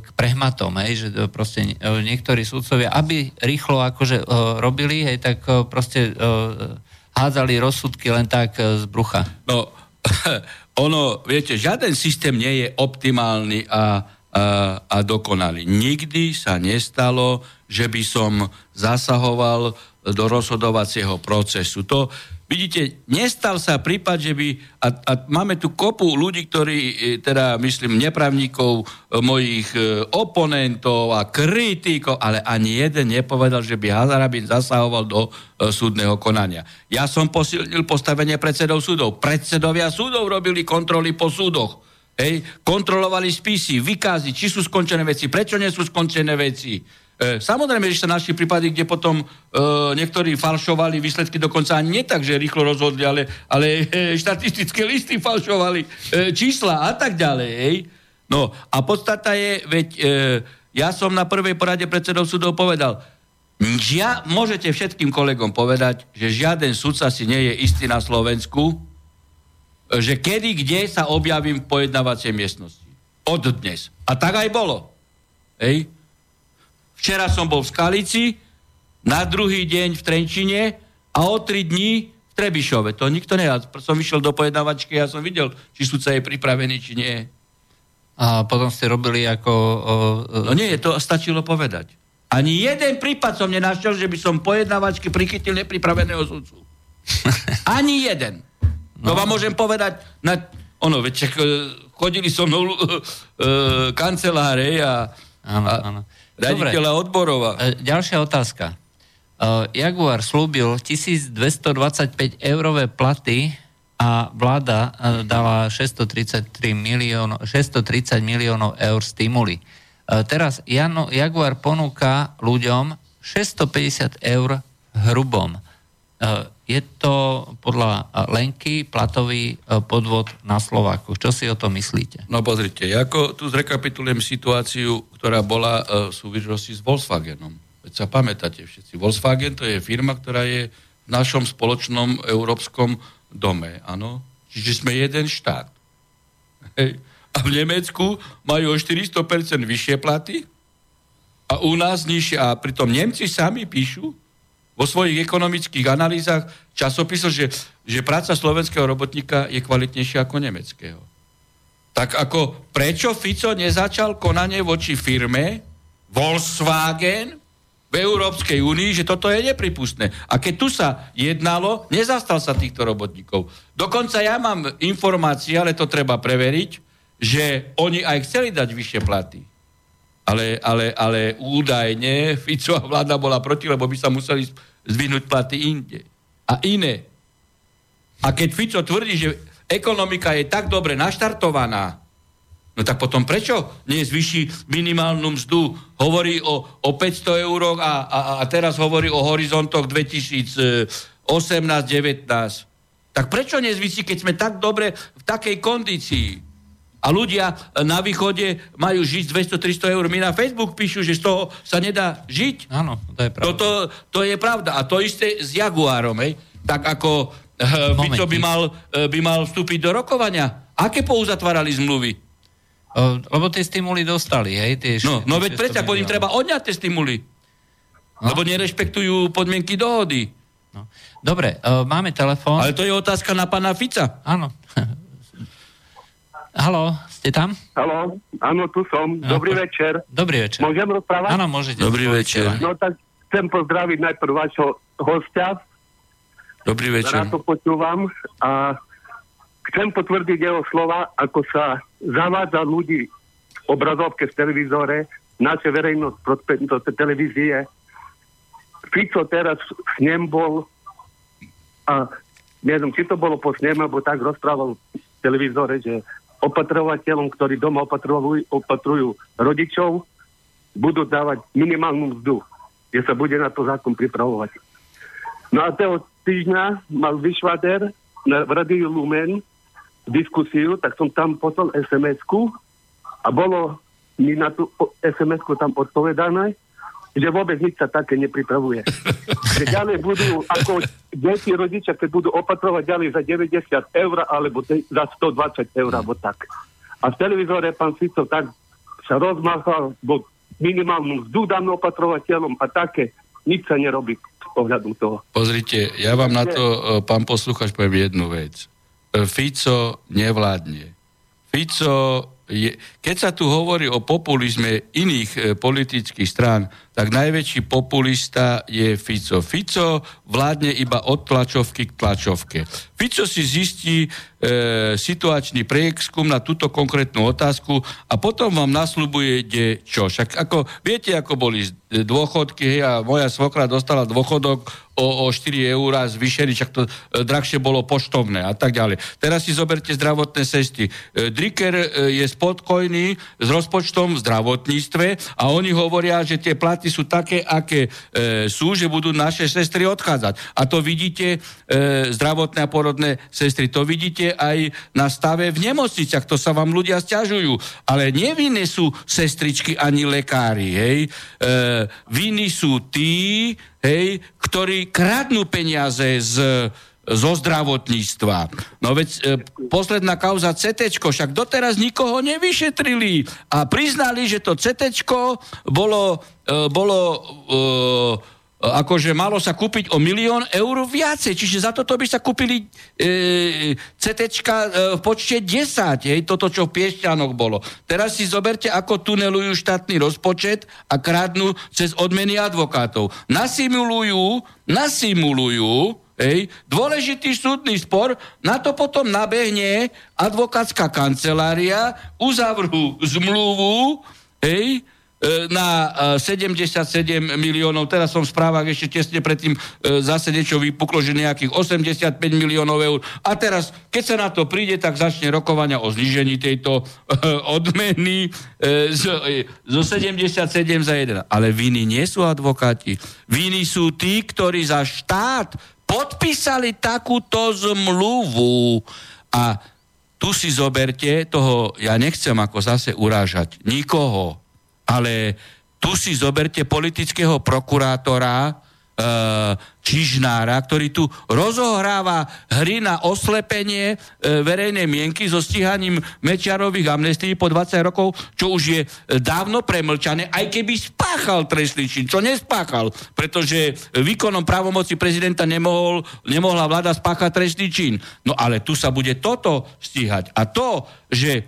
k prehmatom, hej, že proste niektorí súdcovia, aby rýchlo akože robili, hej, tak proste hádzali rozsudky len tak z brucha. No, *laughs* ono, viete, žiaden systém nie je optimálny a, a, dokonalý. Nikdy sa nestalo, že by som zasahoval do rozhodovacieho procesu. To, Vidíte, nestal sa prípad, že by, a, a máme tu kopu ľudí, ktorí, e, teda myslím, nepravníkov, e, mojich e, oponentov a kritikov, ale ani jeden nepovedal, že by Hazarabin zasahoval do súdneho konania. Ja som posilnil postavenie predsedov súdov. Predsedovia súdov robili kontroly po súdoch. Hej, kontrolovali spisy, vykázy, či sú skončené veci, prečo nie sú skončené veci E, samozrejme, že sa našli prípady, kde potom e, niektorí falšovali výsledky dokonca nie tak, že rýchlo rozhodli, ale, ale e, štatistické listy falšovali, e, čísla a tak ďalej. Hej. No a podstata je, veď e, ja som na prvej porade predsedov súdov povedal, ja, môžete všetkým kolegom povedať, že žiaden sudca si nie je istý na Slovensku, že kedy, kde sa objavím v pojednávacej miestnosti. Od dnes. A tak aj bolo. Hej. Včera som bol v Skalici, na druhý deň v Trenčine a o tri dní v Trebišove. To nikto ne. Som vyšiel do pojednávačky a som videl, či sudca je pripravený, či nie. A potom ste robili ako... O, o... No nie, to stačilo povedať. Ani jeden prípad som nenašiel, že by som pojednávačky prichytil nepripraveného sudcu. *laughs* Ani jeden. No. Vám môžem povedať na... Ono, veď e, chodili so mnou uh, uh, kanceláre a... Áno, áno. Raditeľa odborova. E, ďalšia otázka. Uh, Jaguar slúbil 1225 eurové platy a vláda dala 633 miliónov, 630 miliónov eur stimuly. Teraz Jano, Jaguar ponúka ľuďom 650 eur hrubom. Je to podľa Lenky platový podvod na Slováku. Čo si o to myslíte? No pozrite, ako tu zrekapitulujem situáciu, ktorá bola v súvislosti s Volkswagenom. Veď sa pamätáte všetci. Volkswagen to je firma, ktorá je v našom spoločnom európskom dome. Áno? Čiže sme jeden štát. Hej. A v Nemecku majú o 400% vyššie platy a u nás nižšie. A pritom Nemci sami píšu, vo svojich ekonomických analýzach časopisov, že, že práca slovenského robotníka je kvalitnejšia ako nemeckého. Tak ako prečo Fico nezačal konanie voči firme Volkswagen v Európskej únii, že toto je nepripustné. A keď tu sa jednalo, nezastal sa týchto robotníkov. Dokonca ja mám informácie, ale to treba preveriť, že oni aj chceli dať vyššie platy. Ale, ale, ale údajne Fico a vláda bola proti, lebo by sa museli zdvihnúť platy inde. A iné. A keď Fico tvrdí, že ekonomika je tak dobre naštartovaná, no tak potom prečo nie zvyší minimálnu mzdu? Hovorí o, o 500 eur a, a, a teraz hovorí o horizontoch 2018-19. Tak prečo nezvysí, keď sme tak dobre v takej kondícii? A ľudia na východe majú žiť 200-300 eur. My na Facebook píšu, že z toho sa nedá žiť. Áno, to je pravda. Toto, to je pravda. A to isté s Jaguárom. Hej? Tak ako uh, Fico by mal, uh, by mal vstúpiť do rokovania. Aké pouzatvárali zmluvy? Lebo tie stimuly dostali, hej? Tie no, no veď prečo, po im treba odňať tie stimuly. No? Lebo nerešpektujú podmienky dohody. No. Dobre, uh, máme telefón. Ale to je otázka na pána Fica. Áno. Halo, ste tam? Halo, áno, tu som. Dobrý no, večer. Dobrý večer. Môžem rozprávať? Áno, môžete. Dobrý večer. No tak chcem pozdraviť najprv vašho hostia. Dobrý večer. Rád to počúvam a chcem potvrdiť jeho slova, ako sa zavádza ľudí v obrazovke v televízore, naše verejnosť do televízie. Fico teraz s ním bol a neviem, či to bolo po sneme, alebo tak rozprával v televízore, že opatrovateľom, ktorí doma opatrujú, opatrujú rodičov, budú dávať minimálnu mzdu, kde sa bude na to zákon pripravovať. No a toho týždňa mal Vyšvader v Radiu Lumen diskusiu, tak som tam poslal SMS-ku a bolo mi na tú SMS-ku tam odpovedané, že vôbec nič sa také nepripravuje. že ďalej budú, ako deti rodičia, keď budú opatrovať ďalej za 90 eur alebo za 120 eur, alebo tak. A v televízore pán Fico tak sa rozmáhal, bo minimálnu mzdu danú opatrovateľom a také, nič sa nerobí z pohľadu toho. Pozrite, ja vám na to, e, pán posluchač, poviem jednu vec. E, Fico nevládne. Fico je, keď sa tu hovorí o populizme iných e, politických strán, tak najväčší populista je Fico. Fico vládne iba od tlačovky k tlačovke. Fico si zistí e, situačný prieskum na túto konkrétnu otázku a potom vám nasľubuje kde čo. Však ako, viete, ako boli dôchodky, hej, a moja svokra dostala dôchodok o, o 4 eurá zvýšený, však to e, drahšie bolo poštovné a tak ďalej. Teraz si zoberte zdravotné cesty. E, Dricker e, je spokojný s rozpočtom v zdravotníctve a oni hovoria, že tie platy platy sú také, aké e, sú, že budú naše sestry odchádzať. A to vidíte, e, zdravotné a porodné sestry, to vidíte aj na stave v nemocniciach, to sa vám ľudia stiažujú. Ale nevinné sú sestričky ani lekári, hej. E, viny sú tí, hej, ktorí kradnú peniaze z zo zdravotníctva. No veď e, posledná kauza CT, však doteraz nikoho nevyšetrili a priznali, že to CT bolo, e, bolo e, akože malo sa kúpiť o milión eur viacej, čiže za toto by sa kúpili e, CT e, v počte 10, hej, toto, čo v Piešťanoch bolo. Teraz si zoberte, ako tunelujú štátny rozpočet a kradnú cez odmeny advokátov. Nasimulujú, nasimulujú, Hej. Dôležitý súdny spor, na to potom nabehne advokátska kancelária, uzavrú zmluvu, hej, e, na 77 e, miliónov, teraz som v správach ešte tesne predtým e, zase niečo vypuklo, že nejakých 85 miliónov eur. A teraz, keď sa na to príde, tak začne rokovania o znižení tejto odmeny zo 77 za 1. Ale viny nie sú advokáti. Viny sú tí, ktorí za štát podpísali takúto zmluvu. A tu si zoberte toho, ja nechcem ako zase urážať nikoho, ale tu si zoberte politického prokurátora, Čižnára, ktorý tu rozohráva hry na oslepenie e, verejnej mienky so stíhaním Mečiarových amnestí po 20 rokov, čo už je e, dávno premlčané, aj keby spáchal trestný čin, čo nespáchal, pretože výkonom právomoci prezidenta nemohol, nemohla vláda spáchať trestný čin. No ale tu sa bude toto stíhať. A to, že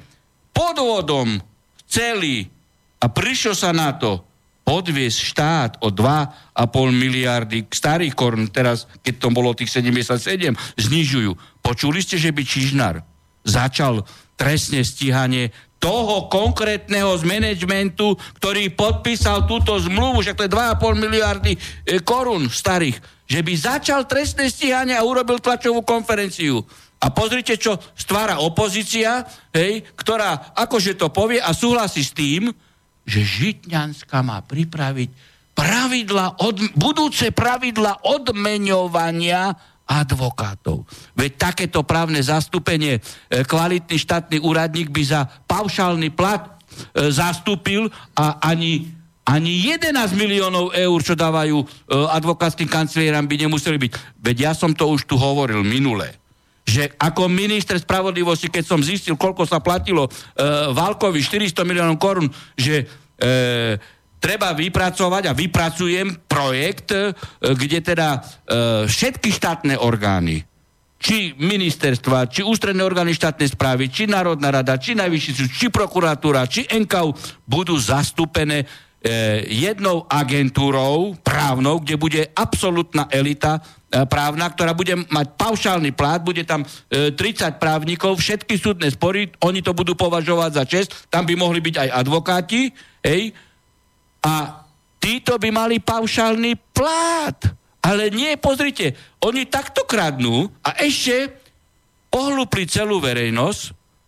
podvodom celý a prišlo sa na to, odviesť štát o 2,5 miliardy starých korun, teraz, keď to bolo tých 77, znižujú. Počuli ste, že by Čižnar začal trestne stíhanie toho konkrétneho z managementu, ktorý podpísal túto zmluvu, že to je 2,5 miliardy e, korún starých, že by začal trestné stíhanie a urobil tlačovú konferenciu. A pozrite, čo stvára opozícia, hej, ktorá akože to povie a súhlasí s tým, že Žitňanská má pripraviť pravidla od, budúce pravidla odmeňovania advokátov. Veď takéto právne zastúpenie, e, kvalitný štátny úradník by za paušálny plat e, zastúpil a ani, ani 11 miliónov eur, čo dávajú e, advokátskym kancelieram, by nemuseli byť. Veď ja som to už tu hovoril minule že ako minister spravodlivosti, keď som zistil, koľko sa platilo e, Valkovi 400 miliónov korún, že e, treba vypracovať a vypracujem projekt, e, kde teda e, všetky štátne orgány, či ministerstva, či ústredné orgány štátnej správy, či Národná rada, či Najvyšší súd, či prokuratúra, či NKU budú zastúpené jednou agentúrou právnou, kde bude absolútna elita právna, ktorá bude mať paušálny plát, bude tam e, 30 právnikov, všetky súdne spory, oni to budú považovať za čest, tam by mohli byť aj advokáti, hej, a títo by mali paušálny plát. Ale nie, pozrite, oni takto kradnú a ešte ohlúpli celú verejnosť,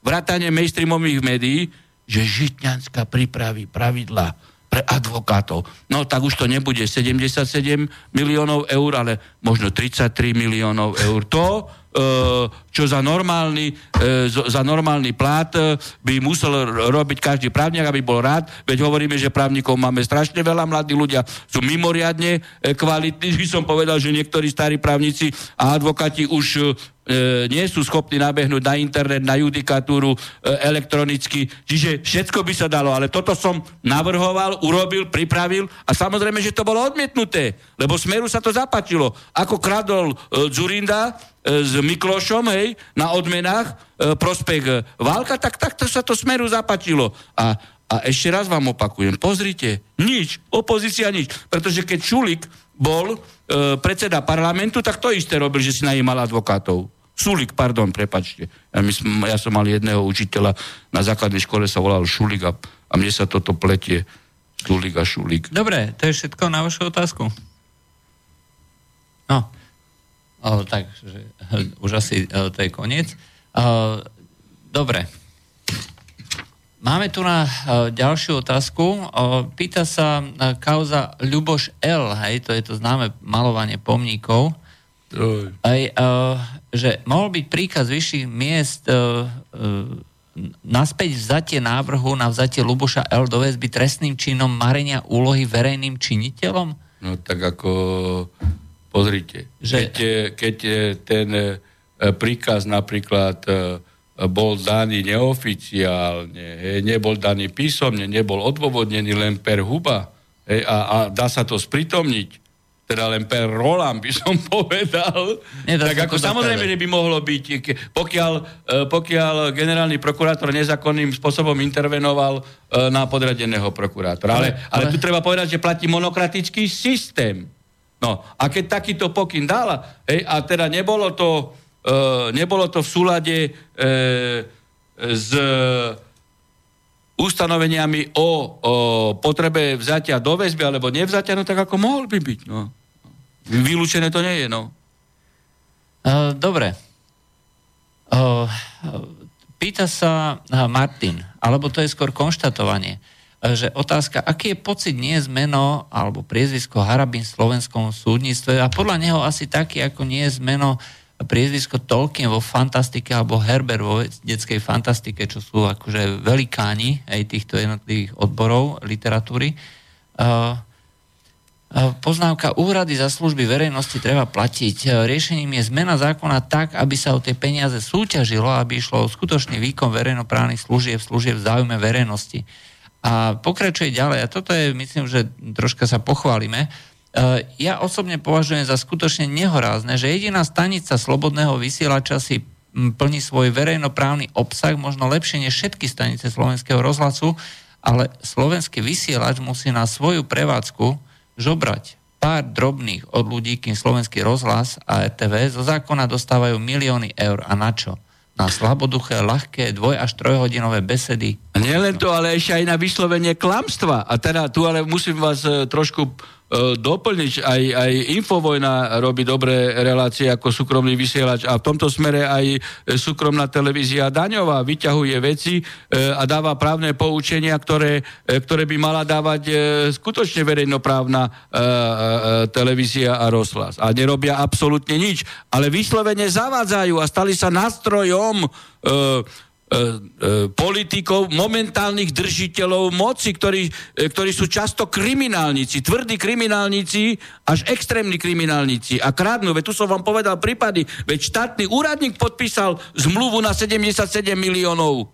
vrátane mainstreamových médií, že Žitňanská pripraví pravidla pre advokátov. No tak už to nebude 77 miliónov eur, ale možno 33 miliónov eur. To čo za normálny, e, za normálny plát e, by musel robiť každý právnik, aby bol rád, veď hovoríme, že právnikov máme strašne veľa, mladí ľudia sú mimoriadne kvalitní, *laughs* by som povedal, že niektorí starí právnici a advokati už e, nie sú schopní nabehnúť na internet, na judikatúru e, elektronicky. Čiže všetko by sa dalo, ale toto som navrhoval, urobil, pripravil a samozrejme, že to bolo odmietnuté, lebo Smeru sa to zapatilo. Ako kradol e, Zurinda e, s Miklošom, hej, na odmenách e, prospech e, Válka, tak takto sa to Smeru zapatilo. A a ešte raz vám opakujem, pozrite, nič, opozícia nič. Pretože keď Šulik bol e, predseda parlamentu, tak to isté robil, že si najímal advokátov. Sulik, pardon, prepačte. Ja, my ja som mal jedného učiteľa, na základnej škole sa volal Šulik a, a mne sa toto pletie. Sulik a Šulik. Dobre, to je všetko na vašu otázku. No, o, tak, že, *laughs* už asi o, to je koniec. O, dobre. Máme tu na o, ďalšiu otázku. O, pýta sa o, kauza Ľuboš L. Hej, to je to známe malovanie pomníkov. Aj, že mohol byť príkaz vyšších miest uh, uh, naspäť vzatie návrhu na vzatie Luboša L. do väzby trestným činom marenia úlohy verejným činiteľom? No tak ako pozrite, že... keď, keď ten príkaz napríklad bol daný neoficiálne, nebol daný písomne, nebol odôvodnený len per huba a, a dá sa to spritomniť, teda len per rolam by *laughs* som povedal, Nedá tak ako samozrejme, že by mohlo byť, pokiaľ, pokiaľ generálny prokurátor nezákonným spôsobom intervenoval na podradeného prokurátora. Ale, ale, ale tu treba povedať, že platí monokratický systém. No, a keď takýto pokyn dala, hej, a teda nebolo to, uh, nebolo to v súlade uh, s ustanoveniami o, o potrebe vzatia do väzby alebo nevzatia, no tak ako mohol by byť. No. Vylúčené to nie je, no. Uh, dobre. Uh, pýta sa uh, Martin, alebo to je skôr konštatovanie, že otázka, aký je pocit nie je zmeno alebo priezvisko Harabin v slovenskom súdnictve a podľa neho asi taký, ako nie je zmeno priezvisko Tolkien vo fantastike alebo Herber vo detskej fantastike, čo sú akože velikáni aj týchto jednotlivých odborov literatúry. Uh, Poznámka úhrady za služby verejnosti treba platiť. Riešením je zmena zákona tak, aby sa o tie peniaze súťažilo, aby išlo o skutočný výkon verejnoprávnych služieb, služieb v záujme verejnosti. A pokračuje ďalej, a toto je, myslím, že troška sa pochválime. Ja osobne považujem za skutočne nehorázne, že jediná stanica slobodného vysielača si plní svoj verejnoprávny obsah možno lepšie než všetky stanice slovenského rozhlasu, ale slovenský vysielač musí na svoju prevádzku žobrať pár drobných od ľudí, kým slovenský rozhlas a RTV zo zákona dostávajú milióny eur. A na čo? Na slaboduché, ľahké, dvoj až trojhodinové besedy. Nielen to, ale ešte aj na vyslovenie klamstva. A teda tu ale musím vás e, trošku doplniť. Aj, aj Infovojna robí dobré relácie ako súkromný vysielač a v tomto smere aj súkromná televízia Daňová vyťahuje veci e, a dáva právne poučenia, ktoré, e, ktoré by mala dávať skutočne verejnoprávna televízia a rozhlas. A nerobia absolútne nič, ale vyslovene zavádzajú a stali sa nástrojom E, e, politikov, momentálnych držiteľov moci, ktorí, e, ktorí sú často kriminálnici, tvrdí kriminálnici, až extrémni kriminálnici a krádnu. Veď tu som vám povedal prípady, veď štátny úradník podpísal zmluvu na 77 miliónov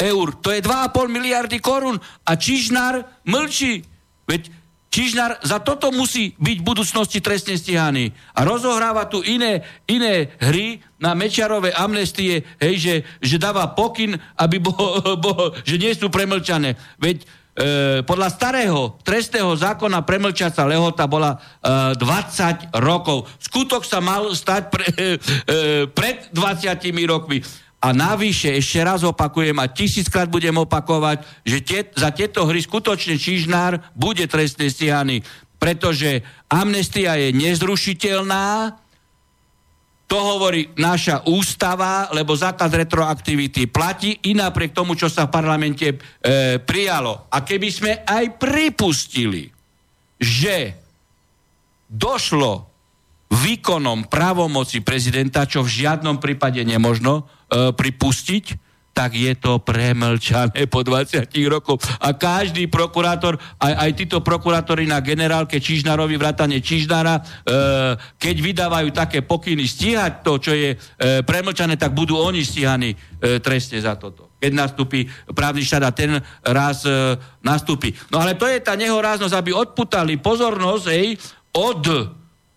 eur. To je 2,5 miliardy korún a Čižnár mlčí. Veď Čižnár za toto musí byť v budúcnosti trestne stíhaný. A rozohráva tu iné, iné hry na Mečiarové amnestie, hej, že, že dáva pokyn, aby *laughs* bol, bol, že nie sú premlčané. Veď e, podľa starého trestného zákona premlčaca lehota bola e, 20 rokov. Skutok sa mal stať pre, *laughs* e, pred 20 rokmi. A navyše, ešte raz opakujem a tisíckrát budem opakovať, že tie, za tieto hry skutočne Čižnár bude trestne stíhaný, pretože amnestia je nezrušiteľná, to hovorí naša ústava, lebo základ retroaktivity platí i napriek tomu, čo sa v parlamente e, prijalo. A keby sme aj pripustili, že došlo výkonom právomoci prezidenta, čo v žiadnom prípade nemožno e, pripustiť, tak je to premlčané po 20 rokoch. A každý prokurátor, aj, aj títo prokurátori na generálke Čižnárovi, vrátane Čižnára, e, keď vydávajú také pokyny stíhať to, čo je e, premlčané, tak budú oni stíhaní e, trestne za toto. Keď nastúpi právny štát a ten raz e, nastúpi. No ale to je tá nehoráznosť, aby odputali pozornosť ej, od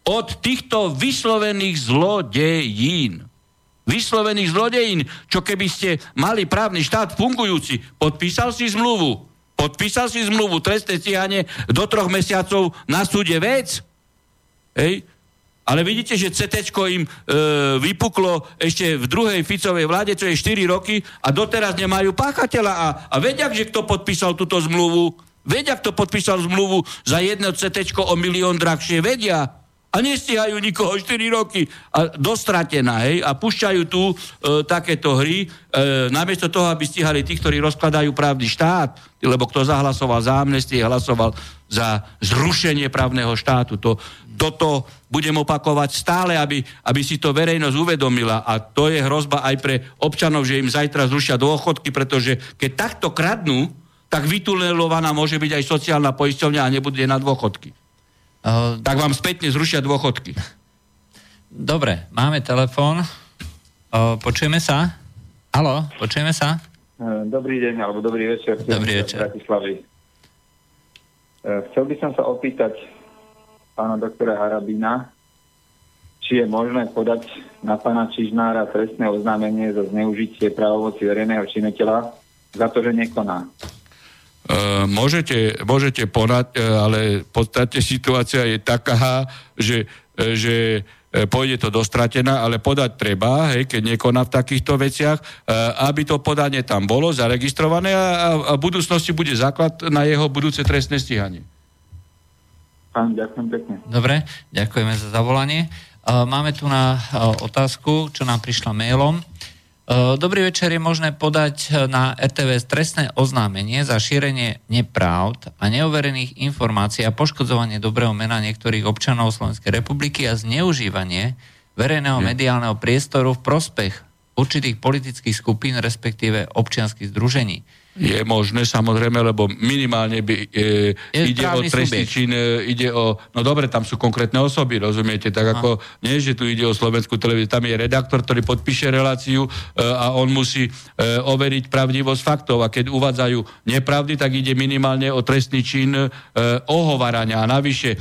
od týchto vyslovených zlodejín. Vyslovených zlodejín, čo keby ste mali právny štát fungujúci, podpísal si zmluvu, podpísal si zmluvu, trestné stíhanie do troch mesiacov na súde vec. Hej? Ale vidíte, že CT im e, vypuklo ešte v druhej Ficovej vláde, čo je 4 roky a doteraz nemajú páchateľa. A, a vedia, že kto podpísal túto zmluvu? Vedia, kto podpísal zmluvu za jedno CT o milión drahšie? Vedia a nestihajú nikoho 4 roky a dostratená, hej, a púšťajú tu e, takéto hry, e, namiesto toho, aby stihali tých, ktorí rozkladajú právny štát, lebo kto zahlasoval za amnestie, hlasoval za zrušenie právneho štátu. To, toto budem opakovať stále, aby, aby si to verejnosť uvedomila a to je hrozba aj pre občanov, že im zajtra zrušia dôchodky, pretože keď takto kradnú, tak vytunelovaná môže byť aj sociálna poisťovňa a nebude na dôchodky. Uh, tak vám spätne zrušia dôchodky. Dobre, máme telefón. Uh, počujeme sa? Halo, počujeme sa? Uh, dobrý deň, alebo dobrý večer. Dobrý večer. Bratislavy. Uh, chcel by som sa opýtať pána doktora Harabina, či je možné podať na pána Čižnára trestné oznámenie za zneužitie právomoci verejného činiteľa za to, že nekoná. E, môžete, môžete ponať, e, ale v podstate situácia je taká, že, e, že pôjde to dostratená, ale podať treba, hej, keď nekoná v takýchto veciach, aby to podanie tam bolo zaregistrované a, a v budúcnosti bude základ na jeho budúce trestné stíhanie. Pán, ďakujem pekne. Dobre, ďakujeme za zavolanie. Máme tu na otázku, čo nám prišla mailom. E, dobrý večer je možné podať na RTVS trestné oznámenie za šírenie nepravd a neoverených informácií a poškodzovanie dobrého mena niektorých občanov Slovenskej republiky a zneužívanie verejného mediálneho priestoru v prospech určitých politických skupín, respektíve občianských združení. Je možné, samozrejme, lebo minimálne by, e, ide o trestný čin, e, ide o, no dobre, tam sú konkrétne osoby, rozumiete, tak ako, nie, že tu ide o slovenskú televíziu, tam je redaktor, ktorý podpíše reláciu e, a on musí e, overiť pravdivosť faktov. A keď uvádzajú nepravdy, tak ide minimálne o trestný čin e, ohovarania. A navyše e,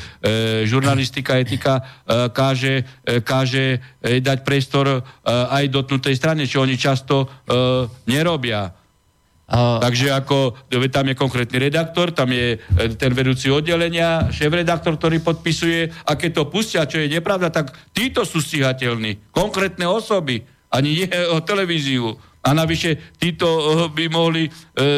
žurnalistika, etika e, káže, e, káže e, dať priestor e, aj dotknutej strane, čo oni často e, nerobia. Uh, Takže ako, tam je konkrétny redaktor, tam je e, ten vedúci oddelenia, šéf-redaktor, ktorý podpisuje a keď to pustia, čo je nepravda, tak títo sú stíhateľní, konkrétne osoby. ani nie o televíziu. A navyše títo eh, by mohli e,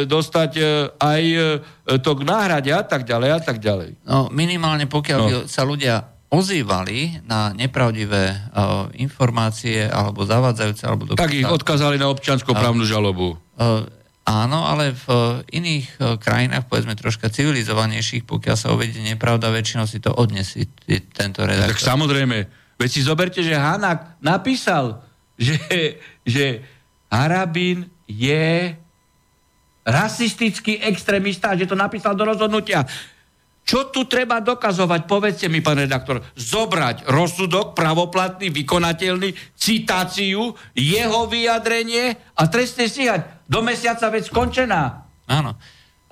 dostať e, aj e, to k náhrade a tak ďalej a tak ďalej. No minimálne pokiaľ no. by sa ľudia ozývali na nepravdivé uh, informácie alebo zavádzajúce alebo dokonca... Tak ich odkázali na občianskoprávnu žalobu. Uh, áno, ale v uh, iných uh, krajinách, povedzme troška civilizovanejších, pokiaľ sa uvedie nepravda, väčšinou si to odnesí tento redaktor. Tak samozrejme. Veď si zoberte, že Hanak napísal, že, že Harabín je rasistický extrémista, že to napísal do rozhodnutia. Čo tu treba dokazovať? Povedzte mi, pán redaktor. Zobrať rozsudok pravoplatný, vykonateľný, citáciu, jeho vyjadrenie a trestne stíhať. Do mesiaca vec skončená. Áno.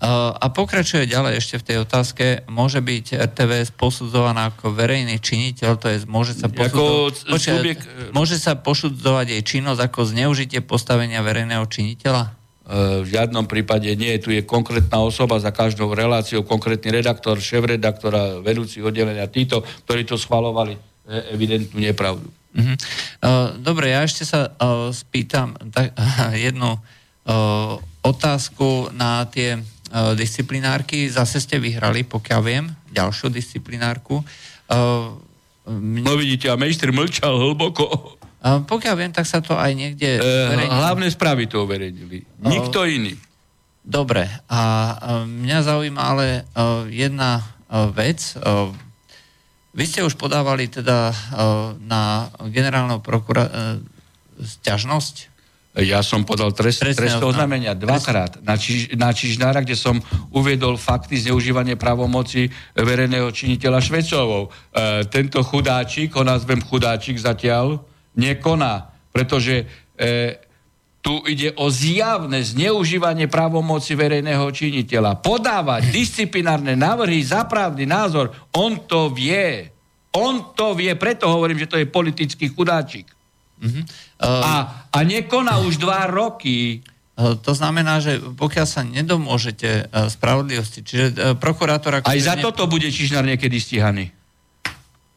A pokračuje ďalej ešte v tej otázke, môže byť RTVS posudzovaná ako verejný činiteľ, to je, môže sa, posudzovať, subjek... môže sa posudzovať jej činnosť ako zneužitie postavenia verejného činiteľa? v žiadnom prípade nie. Tu je konkrétna osoba za každou reláciou, konkrétny redaktor, šéf-redaktor a vedúci oddelenia. Títo, ktorí to schvalovali, evidentnú nepravdu. Uh-huh. Dobre, ja ešte sa spýtam tak, *laughs* jednu otázku na tie disciplinárky. Zase ste vyhrali, pokiaľ viem, ďalšiu disciplinárku. Mne... No vidíte, a mejster mlčal hlboko. Pokiaľ viem, tak sa to aj niekde... E, hlavné správy to uverejnili. Nikto iný. Dobre. A mňa zaujíma ale e, jedna e, vec. E, vy ste už podávali teda na generálneho prokura sťažnosť? Ja som podal trest, trestné oznámenia dvakrát na, čiž, na Čižnára, kde som uviedol fakty zneužívania právomoci verejného činiteľa Švecovou. E, tento chudáčik, ho nazvem chudáčik zatiaľ, nekoná, pretože e, tu ide o zjavné zneužívanie právomoci verejného činiteľa. Podávať disciplinárne návrhy za právny názor, on to vie. On to vie, preto hovorím, že to je politický chudáčik. Uh-huh. Uh, a, a nekoná už dva roky. Uh, to znamená, že pokiaľ sa nedomôžete uh, spravodlivosti, čiže uh, prokurátor... Aj za ne... toto bude Čižnár niekedy stíhaný.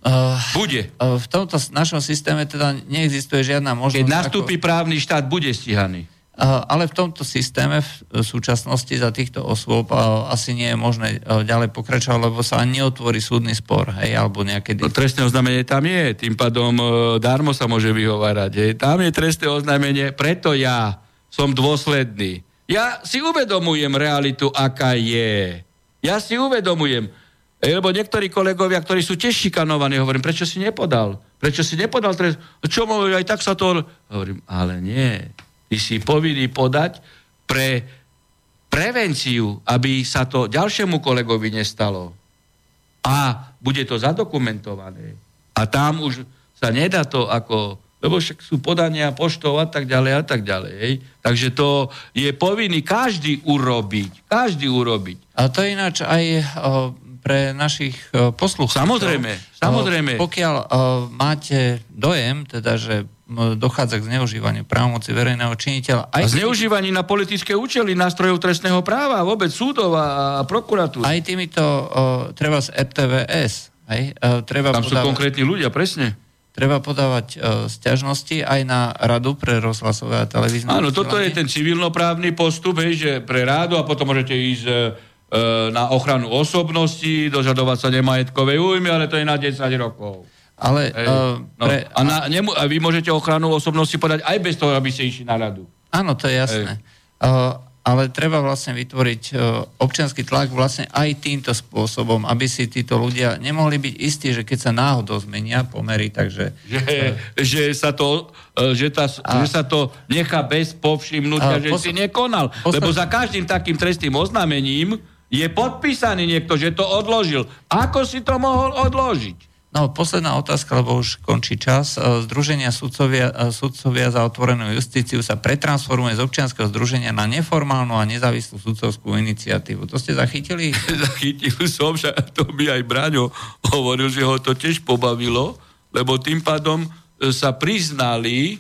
Uh, bude. Uh, v tomto našom systéme teda neexistuje žiadna možnosť... Keď nastúpi ako... právny štát, bude stíhaný. Uh, ale v tomto systéme v súčasnosti za týchto osôb uh, asi nie je možné ďalej pokračovať, lebo sa ani neotvorí súdny spor, hej, alebo nejaké... No, trestné oznámenie tam je, tým pádom darmo sa môže vyhovárať. Hej. Tam je trestné oznámenie, preto ja som dôsledný. Ja si uvedomujem realitu, aká je. Ja si uvedomujem. Lebo niektorí kolegovia, ktorí sú tiež šikanovaní, hovorím, prečo si nepodal? Prečo si nepodal trest? Čo môžu, aj tak sa to... Hovorím, ale nie. Ty si povinný podať pre prevenciu, aby sa to ďalšiemu kolegovi nestalo. A bude to zadokumentované. A tam už sa nedá to ako lebo však sú podania poštov a tak ďalej a tak ďalej. Hej. Takže to je povinný každý urobiť. Každý urobiť. A to ináč aj o, pre našich uh, poslucháčov. Samozrejme, samozrejme. Uh, pokiaľ uh, máte dojem, teda, že dochádza k zneužívaniu právomoci verejného činiteľa. Aj a zneužívaní na politické účely nástrojov trestného práva, vôbec súdov a, a prokuratúry. Aj týmito, uh, treba z RTVS. Hej, uh, treba Tam podávať, sú konkrétni ľudia, presne. Treba podávať uh, stiažnosti aj na radu pre rozhlasové a televízne. Áno, toto je ten civilnoprávny postup, hej, že pre rádu a potom môžete ísť E, na ochranu osobnosti, dožadovať sa nemajetkovej újmy, ale to je na 10 rokov. Ale, uh, pre, no, a, na, nemu, a vy môžete ochranu osobnosti podať aj bez toho, aby ste išli na radu. Áno, to je jasné. Uh, ale treba vlastne vytvoriť uh, občianský tlak vlastne aj týmto spôsobom, aby si títo ľudia nemohli byť istí, že keď sa náhodou zmenia pomery, takže... Že, uh, že, sa, to, uh, že, tá, a, že sa to nechá bez povšimnutia, uh, že posl- si nekonal. Posl- Lebo za každým takým trestným oznámením je podpísaný niekto, že to odložil. Ako si to mohol odložiť? No, posledná otázka, lebo už končí čas. E, Združenia sudcovia, e, sudcovia za otvorenú justíciu sa pretransformuje z občianského združenia na neformálnu a nezávislú sudcovskú iniciatívu. To ste zachytili? *laughs* Zachytil som, že to by aj Braňo hovoril, že ho to tiež pobavilo, lebo tým pádom e, sa priznali,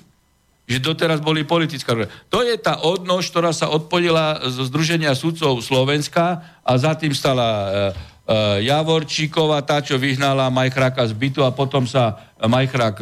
že doteraz boli politická To je tá odnož, ktorá sa odpojila zo Združenia sudcov Slovenska a za tým stala Javorčíková, tá, čo vyhnala Majchráka z bytu a potom sa Majchrák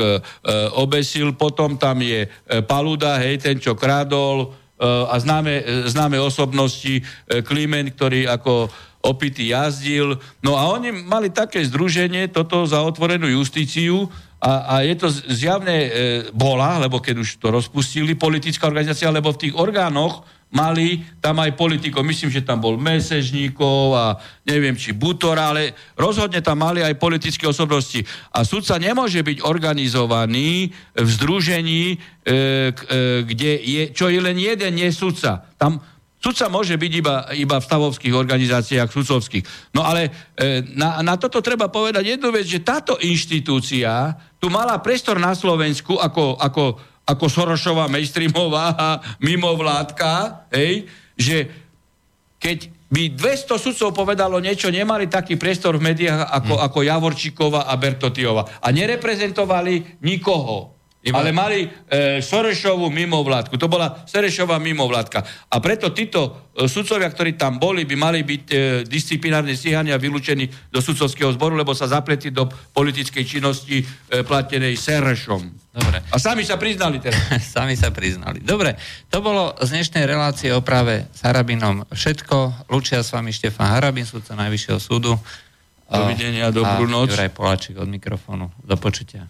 obesil. Potom tam je Paluda, hej, ten, čo krádol a známe, známe osobnosti Klimen, ktorý ako opity jazdil. No a oni mali také združenie, toto za otvorenú justíciu, a, a je to zjavne e, bola, lebo keď už to rozpustili, politická organizácia, lebo v tých orgánoch mali tam aj politikov. Myslím, že tam bol Mesežníkov a neviem, či Butora, ale rozhodne tam mali aj politické osobnosti. A sudca nemôže byť organizovaný v združení, e, e, kde je, čo je len jeden nesudca. Tam Sudca môže byť iba, iba v stavovských organizáciách sudcovských. No ale e, na, na toto treba povedať jednu vec, že táto inštitúcia tu mala priestor na Slovensku ako, ako, ako Sorošová, mainstreamová a mimovládka, hej, že keď by 200 sudcov povedalo niečo, nemali taký priestor v médiách ako, hmm. ako Javorčíková a Bertotiova. A nereprezentovali nikoho. Iba... Ale mali e, Sorešovú mimovládku. To bola Sorešová mimovládka. A preto títo e, sudcovia, ktorí tam boli, by mali byť e, disciplinárne stíhania vylúčení do sudcovského zboru, lebo sa zapletí do politickej činnosti e, platenej Serešom. Dobre. A sami sa priznali teraz. *laughs* sami sa priznali. Dobre, to bolo z dnešnej relácie o práve s Harabinom všetko. Lučia s vami Štefan Harabin, sudca Najvyššieho súdu. Dovidenia, dobrú noc. Juraj Poláčik od mikrofónu. Do počutia.